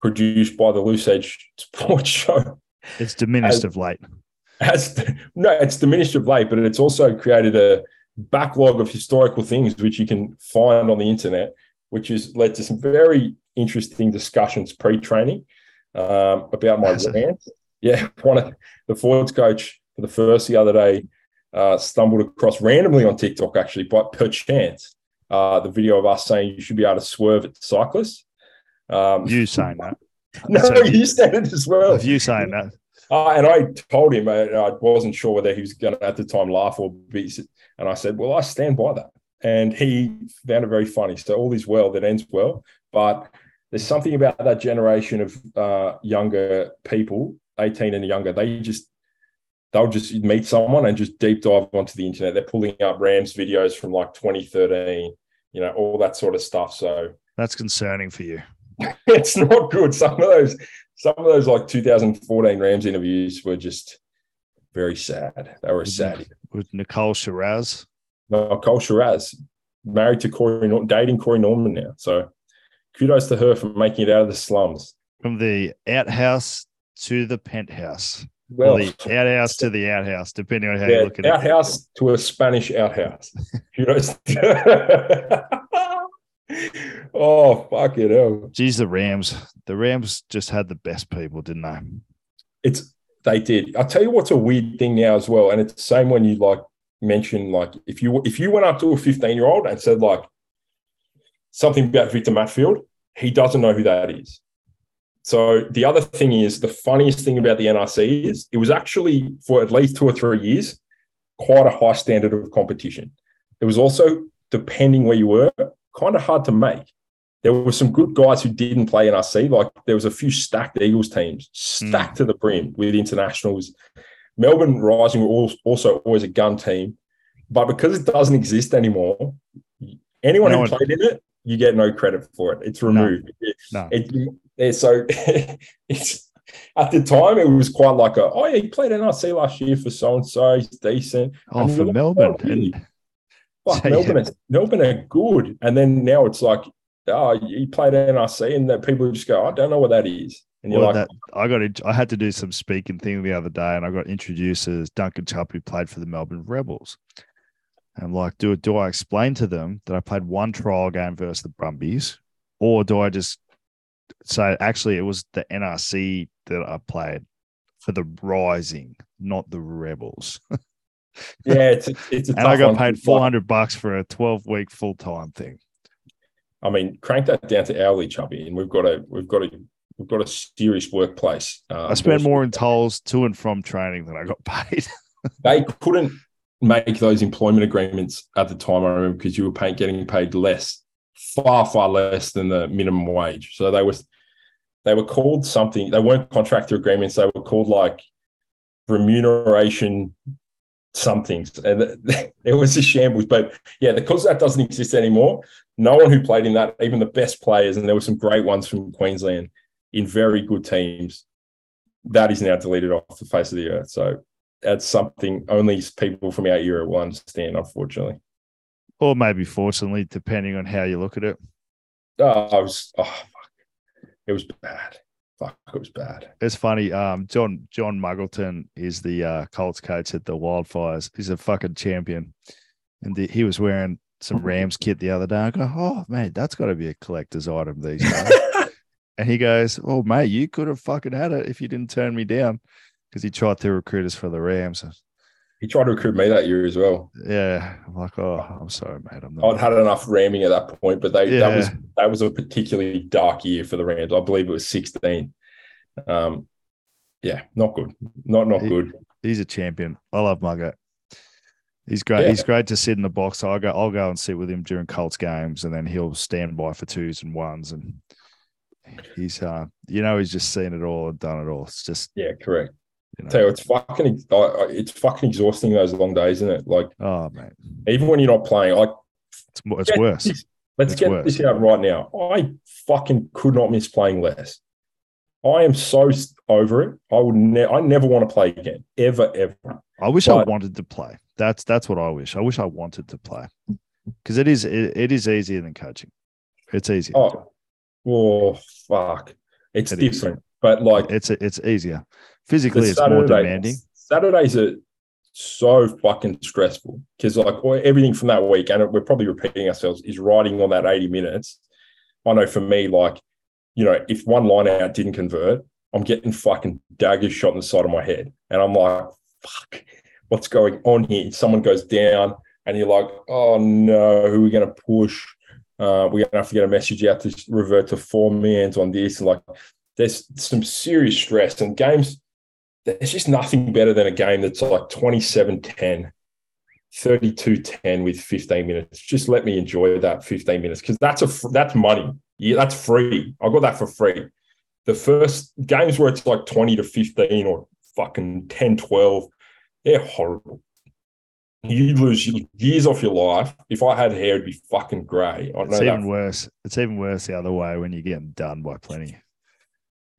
produced by the Loose Edge Sports Show.
It's diminished has, of late.
Has, no, it's diminished of late, but it's also created a backlog of historical things which you can find on the internet, which has led to some very interesting discussions pre-training um, about my rant. Yeah, one of the Fords coach for the first the other day uh, stumbled across randomly on TikTok, actually, by perchance, uh, the video of us saying you should be able to swerve at cyclists. Um,
you saying that?
no, you said it as well.
Of you saying that?
Uh, and I told him uh, I wasn't sure whether he was going to at the time laugh or be. And I said, "Well, I stand by that." And he found it very funny. So all is well that ends well, but there's something about that generation of uh, younger people 18 and younger, they just they'll just meet someone and just deep dive onto the internet. They're pulling up Rams videos from like 2013, you know, all that sort of stuff. So
that's concerning for you.
it's not good. Some of those, some of those like 2014 Rams interviews were just very sad. They were sad.
With Nicole Shiraz.
Nicole Shiraz, married to Corey, dating Corey Norman now. So kudos to her for making it out of the slums.
From the outhouse to the penthouse. Well, the outhouse to the outhouse, depending on how yeah, you look at
outhouse it. Outhouse to a Spanish outhouse. kudos. oh, fuck it hell.
Geez, the Rams. The Rams just had the best people, didn't they?
It's they did. I'll tell you what's a weird thing now as well. And it's the same when you like mention like if you if you went up to a 15 year old and said like something about Victor Matfield, he doesn't know who that is. So the other thing is the funniest thing about the NRC is it was actually for at least two or three years quite a high standard of competition. It was also depending where you were, kind of hard to make. There were some good guys who didn't play NRC. Like there was a few stacked Eagles teams, stacked mm. to the brim with internationals. Melbourne Rising were also always a gun team, but because it doesn't exist anymore, anyone no who played in it, you get no credit for it. It's removed. No. No. It, so it's at the time it was quite like a oh yeah, he played NRC last year for so and so. He's decent.
Oh, and for Melbourne. Oh, really?
Fuck, Melbourne, are, Melbourne are good. And then now it's like, oh, he played NRC, and that people just go, I don't know what that is. And you're well, like, that,
I got, I had to do some speaking thing the other day, and I got introduced as Duncan Chubb, who played for the Melbourne Rebels. And I'm like, do do I explain to them that I played one trial game versus the Brumbies, or do I just say actually it was the NRC that I played for the Rising, not the Rebels?
yeah, it's it's
and I got paid four hundred bucks for a twelve week full time thing.
I mean, crank that down to hourly, chubby, and we've got a we've got a we've got a serious workplace.
Uh, I spent more in tolls to and from training than I got paid.
they couldn't make those employment agreements at the time. I remember because you were paying, getting paid less, far far less than the minimum wage. So they was they were called something. They weren't contractor agreements. They were called like remuneration somethings. And it was a shambles. But yeah, because that doesn't exist anymore, no one who played in that, even the best players, and there were some great ones from Queensland in very good teams, that is now deleted off the face of the earth. So that's something only people from our era will understand, unfortunately.
Or maybe fortunately, depending on how you look at it.
Oh, I was, oh, fuck. It was bad fuck, it was bad.
It's funny. Um, John John Muggleton is the uh, Colts coach at the Wildfires. He's a fucking champion, and the, he was wearing some Rams kit the other day. I go, oh man, that's got to be a collector's item these days. and he goes, oh mate, you could have fucking had it if you didn't turn me down, because he tried to recruit us for the Rams.
He tried to recruit me that year as well.
Yeah, I'm like, oh, I'm sorry, mate. I'm
not. I'd had enough ramming at that point, but they yeah. that was that was a particularly dark year for the Rams. I believe it was 16. Um, yeah, not good. Not not he, good.
He's a champion. I love Mugger. He's great. Yeah. He's great to sit in the box. I'll go. I'll go and sit with him during Colts games, and then he'll stand by for twos and ones. And he's, uh, you know, he's just seen it all and done it all. It's just
yeah, correct. You know. Tell you, it's fucking it's fucking exhausting those long days, isn't it? Like,
oh man,
even when you're not playing, like
it's, it's worse.
This, let's
it's
get worse. this out right now. I fucking could not miss playing less. I am so over it. I would ne- I never want to play again, ever, ever.
I wish but, I wanted to play. That's that's what I wish. I wish I wanted to play because it is it, it is easier than coaching. It's easier.
Oh, oh fuck! It's it different, is. but like
it's it's easier physically. It's Saturday, more demanding.
Saturdays are so fucking stressful because like everything from that week, and we're probably repeating ourselves, is riding on that eighty minutes. I know for me, like you know, if one line out didn't convert, I'm getting fucking daggers shot in the side of my head. And I'm like, fuck, what's going on here? Someone goes down and you're like, oh no, who are we going to push? Uh, we're going to have to get a message out to revert to four mans on this. And like, there's some serious stress and games. There's just nothing better than a game that's like 27 10, 32 10 with 15 minutes. Just let me enjoy that 15 minutes because that's a that's money. Yeah, that's free. I got that for free. the first games where it's like 20 to 15 or fucking 10, 12, they're horrible. You lose years off your life. If I had hair, it'd be fucking grey.
I know it's even that. worse. It's even worse the other way when you get done by plenty.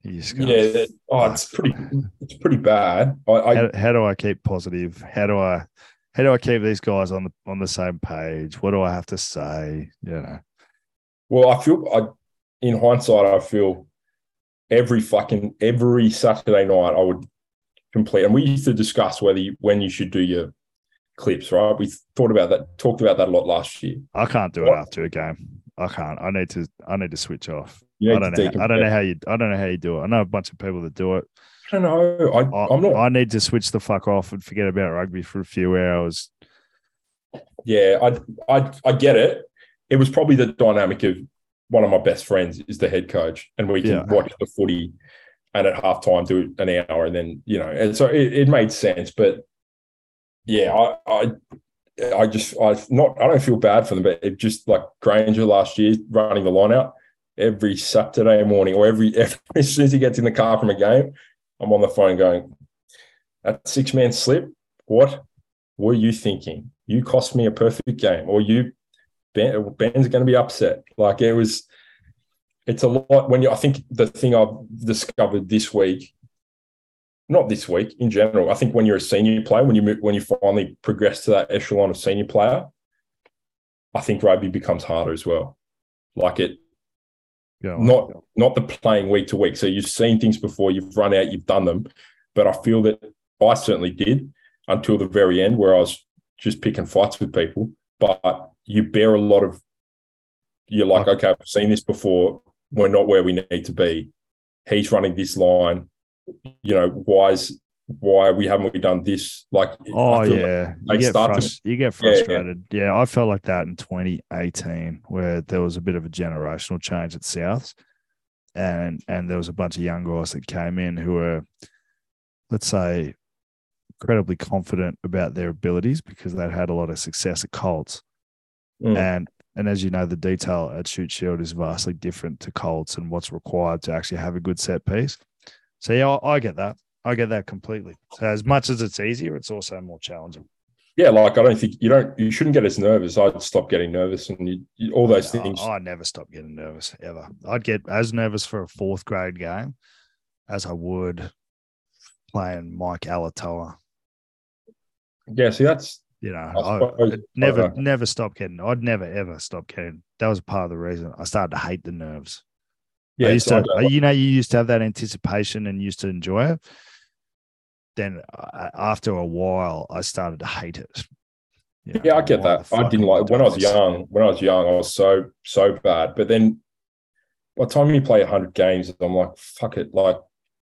You just go, yeah. oh, it's pretty. It's pretty bad. I, I
how, how do I keep positive? How do I? How do I keep these guys on the on the same page? What do I have to say? You know.
Well, I feel I, in hindsight, I feel every fucking every Saturday night I would complete, and we used to discuss whether you, when you should do your clips, right? We thought about that, talked about that a lot last year.
I can't do it after a game. I can't. I need to. I need to switch off. I don't know. How, I don't know how you. I don't know how you do it. I know a bunch of people that do it.
I don't know. I, I, am not.
I need to switch the fuck off and forget about rugby for a few hours.
Yeah, I, I, I get it. It was probably the dynamic of one of my best friends is the head coach, and we can yeah. watch the footy and at halftime do an hour, and then you know, and so it, it made sense. But yeah, I, I I just I not I don't feel bad for them, but it just like Granger last year running the line out every Saturday morning or every, every as soon as he gets in the car from a game, I'm on the phone going, that six man slip, what were you thinking? You cost me a perfect game, or you ben, Ben's going to be upset. Like it was, it's a lot when you. I think the thing I've discovered this week not this week in general. I think when you're a senior player, when you when you finally progress to that echelon of senior player, I think rugby becomes harder as well. Like it, yeah, not not the playing week to week. So you've seen things before, you've run out, you've done them, but I feel that I certainly did until the very end, where I was just picking fights with people. But you bear a lot of. You're like, okay, I've seen this before. We're not where we need to be. He's running this line you know, why is why we haven't we done this? Like,
oh yeah, like you, get frust- you get frustrated. Yeah, yeah. I felt like that in 2018, where there was a bit of a generational change at Souths, and and there was a bunch of young guys that came in who were, let's say, incredibly confident about their abilities because they'd had a lot of success at Colts, mm. and and as you know, the detail at Shute Shield is vastly different to Colts and what's required to actually have a good set piece. So yeah, I, I get that. I get that completely. So as much as it's easier, it's also more challenging.
Yeah, like I don't think you don't you shouldn't get as nervous. I'd stop getting nervous and you, you, all those things.
I, never stop getting nervous ever. I'd get as nervous for a fourth grade game as I would playing Mike Alaalatoa.
Yeah, see that's
you know, I, I never I never stop getting. I'd never ever stop getting. That was part of the reason I started to hate the nerves. Yeah, I used to, you know, you used to have that anticipation and used to enjoy it. Then uh, after a while, I started to hate it.
You know, yeah, I get that. I didn't like when I was young. When I was young, I was so so bad. But then, by the time you play hundred games, I'm like, fuck it. Like,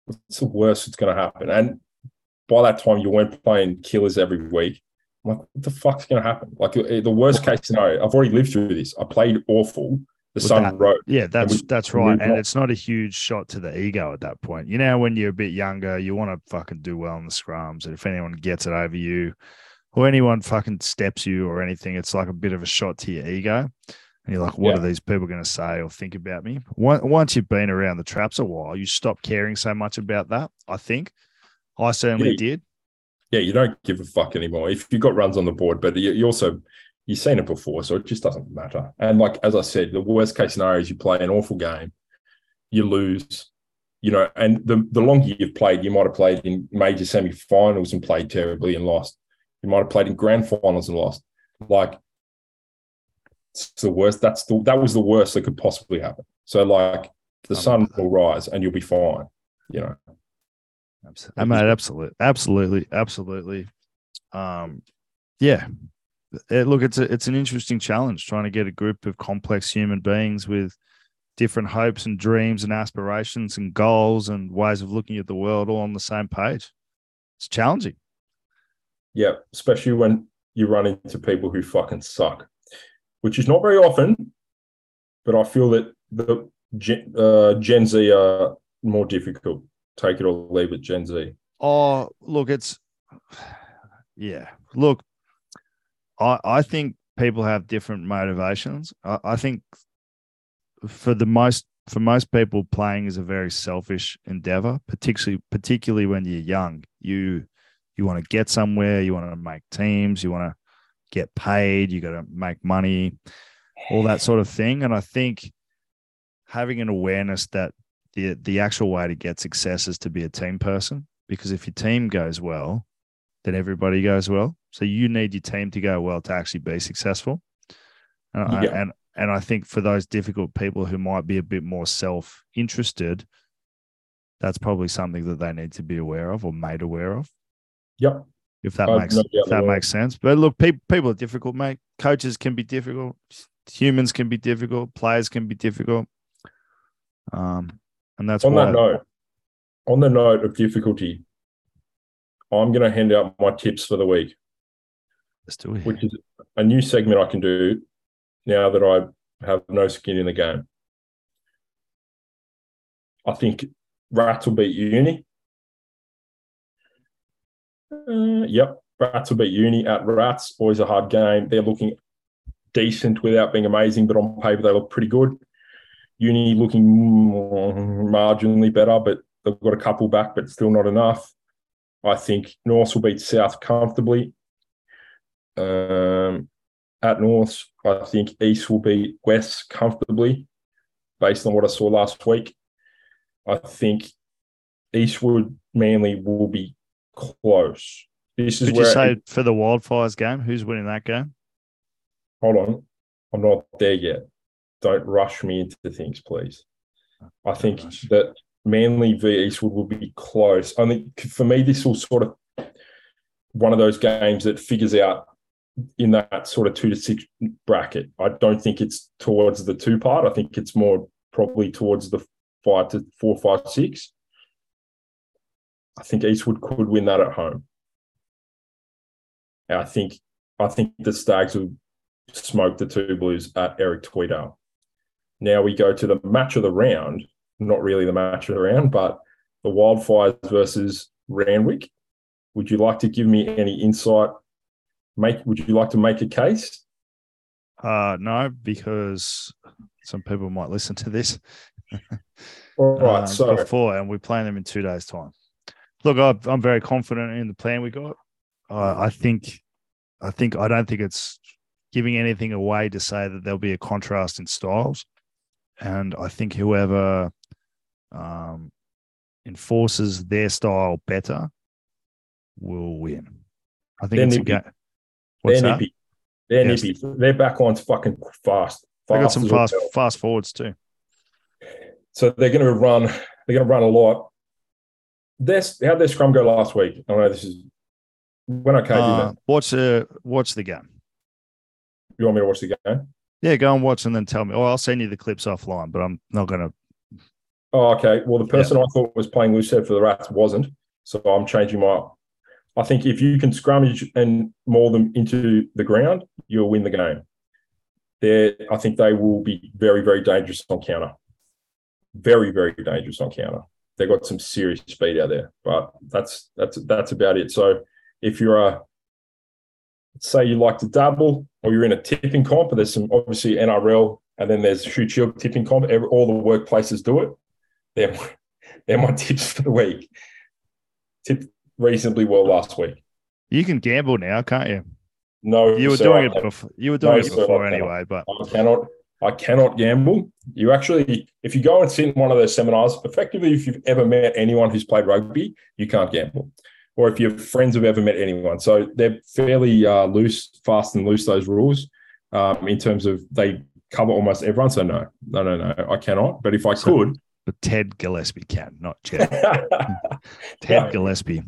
what's the worst that's going to happen? And by that time, you weren't playing killers every week. I'm like, what the fuck's going to happen? Like the worst case scenario, I've already lived through this. I played awful the Sun
that. Yeah, that's we, that's right. And it's not a huge shot to the ego at that point. You know, when you're a bit younger, you want to fucking do well in the scrums. And if anyone gets it over you or anyone fucking steps you or anything, it's like a bit of a shot to your ego. And you're like, what yeah. are these people going to say or think about me? Once you've been around the traps a while, you stop caring so much about that. I think I certainly
yeah,
did.
Yeah, you don't give a fuck anymore. If you've got runs on the board, but you also you've seen it before, so it just doesn't matter. And like as I said, the worst case scenario is you play an awful game, you lose, you know, and the the longer you've played, you might have played in major semi-finals and played terribly and lost. You might have played in grand finals and lost. Like it's the worst. That's the that was the worst that could possibly happen. So like the sun will rise and you'll be fine. You know.
Absolutely. I mean, absolutely, absolutely, absolutely. Um, yeah, look, it's a, it's an interesting challenge trying to get a group of complex human beings with different hopes and dreams and aspirations and goals and ways of looking at the world all on the same page. It's challenging.
Yeah, especially when you run into people who fucking suck, which is not very often. But I feel that the Gen, uh, Gen Z are more difficult. Take it or leave it, Gen Z.
Oh, look, it's yeah. Look, I, I think people have different motivations. I, I think for the most for most people, playing is a very selfish endeavor, particularly particularly when you're young. You you want to get somewhere, you want to make teams, you want to get paid, you got to make money, all that sort of thing. And I think having an awareness that the the actual way to get success is to be a team person because if your team goes well, then everybody goes well. So you need your team to go well to actually be successful. And, yeah. I, and and I think for those difficult people who might be a bit more self interested, that's probably something that they need to be aware of or made aware of.
Yep.
If that makes if that makes sense. But look, people people are difficult, mate. Coaches can be difficult. Humans can be difficult. Players can be difficult. Um, and that's
on
why,
that note. On the note of difficulty, I'm going to hand out my tips for the week.
Let's do it.
Which is a new segment I can do now that I have no skin in the game. I think Rats will beat Uni. Uh, yep, Rats will beat Uni at Rats. Always a hard game. They're looking decent without being amazing, but on paper they look pretty good. Uni looking marginally better, but they've got a couple back, but still not enough. I think North will beat South comfortably. Um, at North, I think East will beat West comfortably, based on what I saw last week. I think Eastwood Manly will be close.
This is Could you say it, for the Wildfires game, who's winning that game?
Hold on, I'm not there yet. Don't rush me into things, please. I think that Manly v Eastwood will be close. I think for me, this will sort of one of those games that figures out in that sort of two to six bracket. I don't think it's towards the two part. I think it's more probably towards the five to four, five, six. I think Eastwood could win that at home. I think I think the Stags will smoke the two Blues at Eric Tweedale. Now we go to the match of the round. Not really the match of the round, but the Wildfires versus Randwick. Would you like to give me any insight make would you like to make a case?
Uh no, because some people might listen to this.
All right, uh, so
before, and we're playing them in two days' time. Look, I, am very confident in the plan we got. Uh, I think, I think, I don't think it's giving anything away to say that there'll be a contrast in styles, and I think whoever um, enforces their style better will win. I think it's a game.
What's they're that? nippy. They're yes. nippy. Their back line's fucking fast.
They got some fast well. fast forwards too.
So they're going to run. They're going to run a lot. This how their scrum go last week? I know this is when I came. Uh,
watch the watch the game.
You want me to watch the game?
Yeah, go and watch and then tell me. Or I'll send you the clips offline, but I'm not going to.
Oh, okay. Well, the person yeah. I thought was playing loose head for the Rats wasn't, so I'm changing my I think if you can scrummage and maul them into the ground, you'll win the game. There, I think they will be very, very dangerous on counter. Very, very dangerous on counter. They've got some serious speed out there, but that's that's that's about it. So if you're a say you like to double or you're in a tipping comp, there's some obviously NRL and then there's Shute Shield tipping comp. Every, all the workplaces do it. They're, they're my tips for the week. Tip reasonably well last week.
You can gamble now, can't you?
No,
you were doing it before. You were doing no, it before anyway, but
I cannot. I cannot gamble. You actually, if you go and sit in one of those seminars, effectively, if you've ever met anyone who's played rugby, you can't gamble. Or if your friends have ever met anyone, so they're fairly uh, loose, fast and loose. Those rules, um, in terms of they cover almost everyone. So no, no, no, no, I cannot. But if I could,
but Ted Gillespie can, not Ted. Ted no. Gillespie.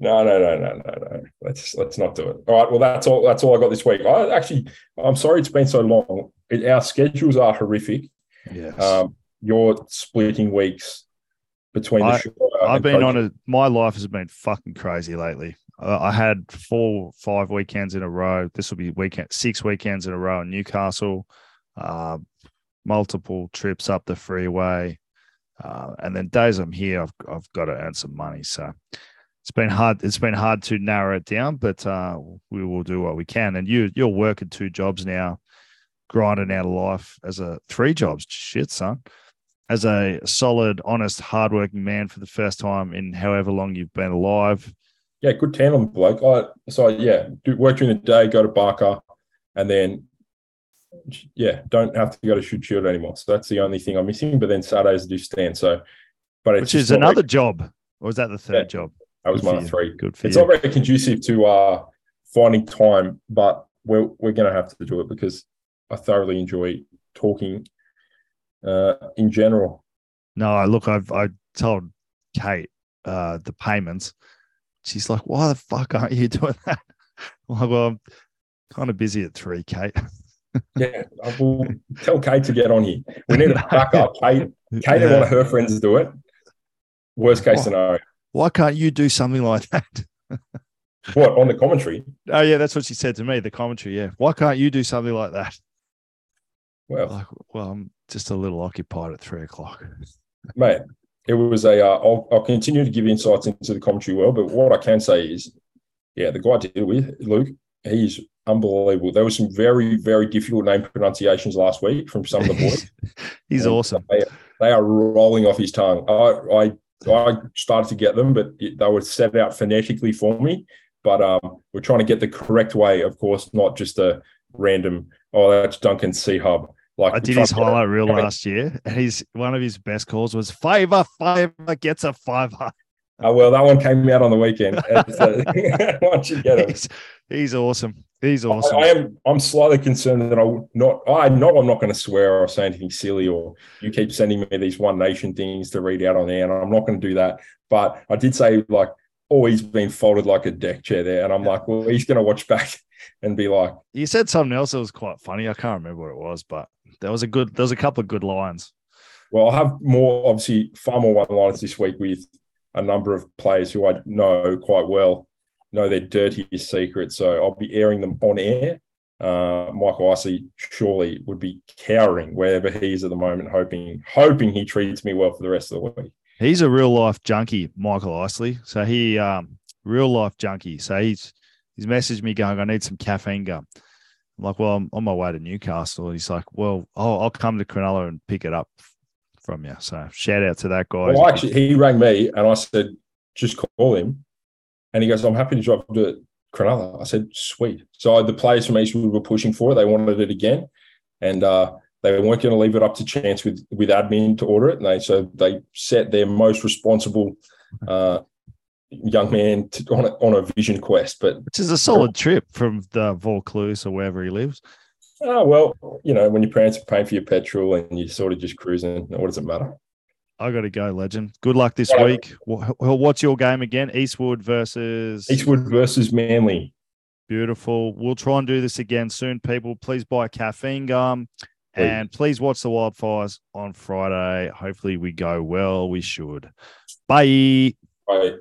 No, no, no, no, no, no. Let's let's not do it. All right. Well, that's all. That's all I got this week. I actually, I'm sorry it's been so long. It, our schedules are horrific.
Yes.
Um, you're splitting weeks between I, the.
I've been coaching. on a. My life has been fucking crazy lately. Uh, I had four, five weekends in a row. This will be weekend, six weekends in a row in Newcastle. Uh, multiple trips up the freeway. Uh, and then days I'm here, I've, I've got to earn some money. So it's been hard. It's been hard to narrow it down, but uh, we will do what we can. And you, you're working two jobs now, grinding out of life as a three jobs. Shit, son. as a solid, honest, hardworking man for the first time in however long you've been alive.
Yeah, good tandem bloke. I, so yeah, do work during the day, go to Barker, and then yeah, don't have to go to Shute Shield anymore. So that's the only thing I'm missing. But then Saturdays do stand. So, but
which is another like, job, or was that the third yeah, job?
That was my three.
Good for
it's
you.
not very conducive to uh, finding time, but we're we're going to have to do it because I thoroughly enjoy talking uh, in general.
No, look, I've I told Kate uh, the payments. She's like, "Why the fuck aren't you doing that?" I'm like, "Well, I'm kind of busy at three, Kate."
yeah, I will tell Kate to get on here. We need to a backup. Kate, Kate yeah. and one of her friends do it. Worst case why, scenario.
Why can't you do something like that?
what on the commentary?
Oh yeah, that's what she said to me. The commentary. Yeah, why can't you do something like that?
Well,
like, well, I'm just a little occupied at three o'clock.
Mate, it was a. uh, I'll continue to give insights into the commentary world, but what I can say is, yeah, the guy to deal with, Luke, he's unbelievable. There were some very, very difficult name pronunciations last week from some of the boys.
he's and awesome.
They, they, are rolling off his tongue. I, I I started to get them, but they were set out phonetically for me. But um, we're trying to get the correct way, of course, not just a random. Oh, that's Duncan C Hub.
Like I did his highlight reel last year, and he's one of his best calls was favor, favor gets a fiver.
Oh well, that one came out on the weekend. once you get
him, he's, he's awesome. He's awesome.
I, I, am. I'm slightly concerned that I not. I know I'm not going to swear or say anything silly, or you keep sending me these One Nation things to read out on air, and I'm not going to do that. But I did say like, oh, he's been folded like a deck chair there, and I'm like, well, he's going to watch back and be like.
You said something else that was quite funny. I can't remember what it was, but there was a good. There was a couple of good lines.
Well, I have more, obviously, far more one liners this week with a number of players who I know quite well know their dirtiest secrets. So I'll be airing them on air. Uh, Michael Isley surely would be cowering wherever he is at the moment, hoping hoping he treats me well for the rest of the week.
He's a real life junkie, Michael Isley. So he um real life junkie. So he's he's messaged me going, I need some caffeine gum. I'm like, well, I'm on my way to Newcastle. And he's like, well, I'll, I'll come to Cronulla and pick it up from you. So shout out to that guy.
Well, actually, he rang me and I said, just call him. And he goes, I'm happy to drive to Cronulla. I said, sweet. So the players from Eastwood were pushing for it. They wanted it again. And uh, they weren't going to leave it up to chance with, with admin to order it. And they so they set their most responsible uh, young man to, on, a, on a vision quest. But
Which is a solid trip from the Vaucluse or wherever he lives.
Oh, well, you know, when your parents are paying for your petrol and you're sort of just cruising, what does it matter?
I got to go, legend. Good luck this yeah. week. What's your game again? Eastwood versus
Eastwood versus Manly.
Beautiful. We'll try and do this again soon, people. Please buy caffeine gum please. and please watch the wildfires on Friday. Hopefully, we go well. We should. Bye.
Bye.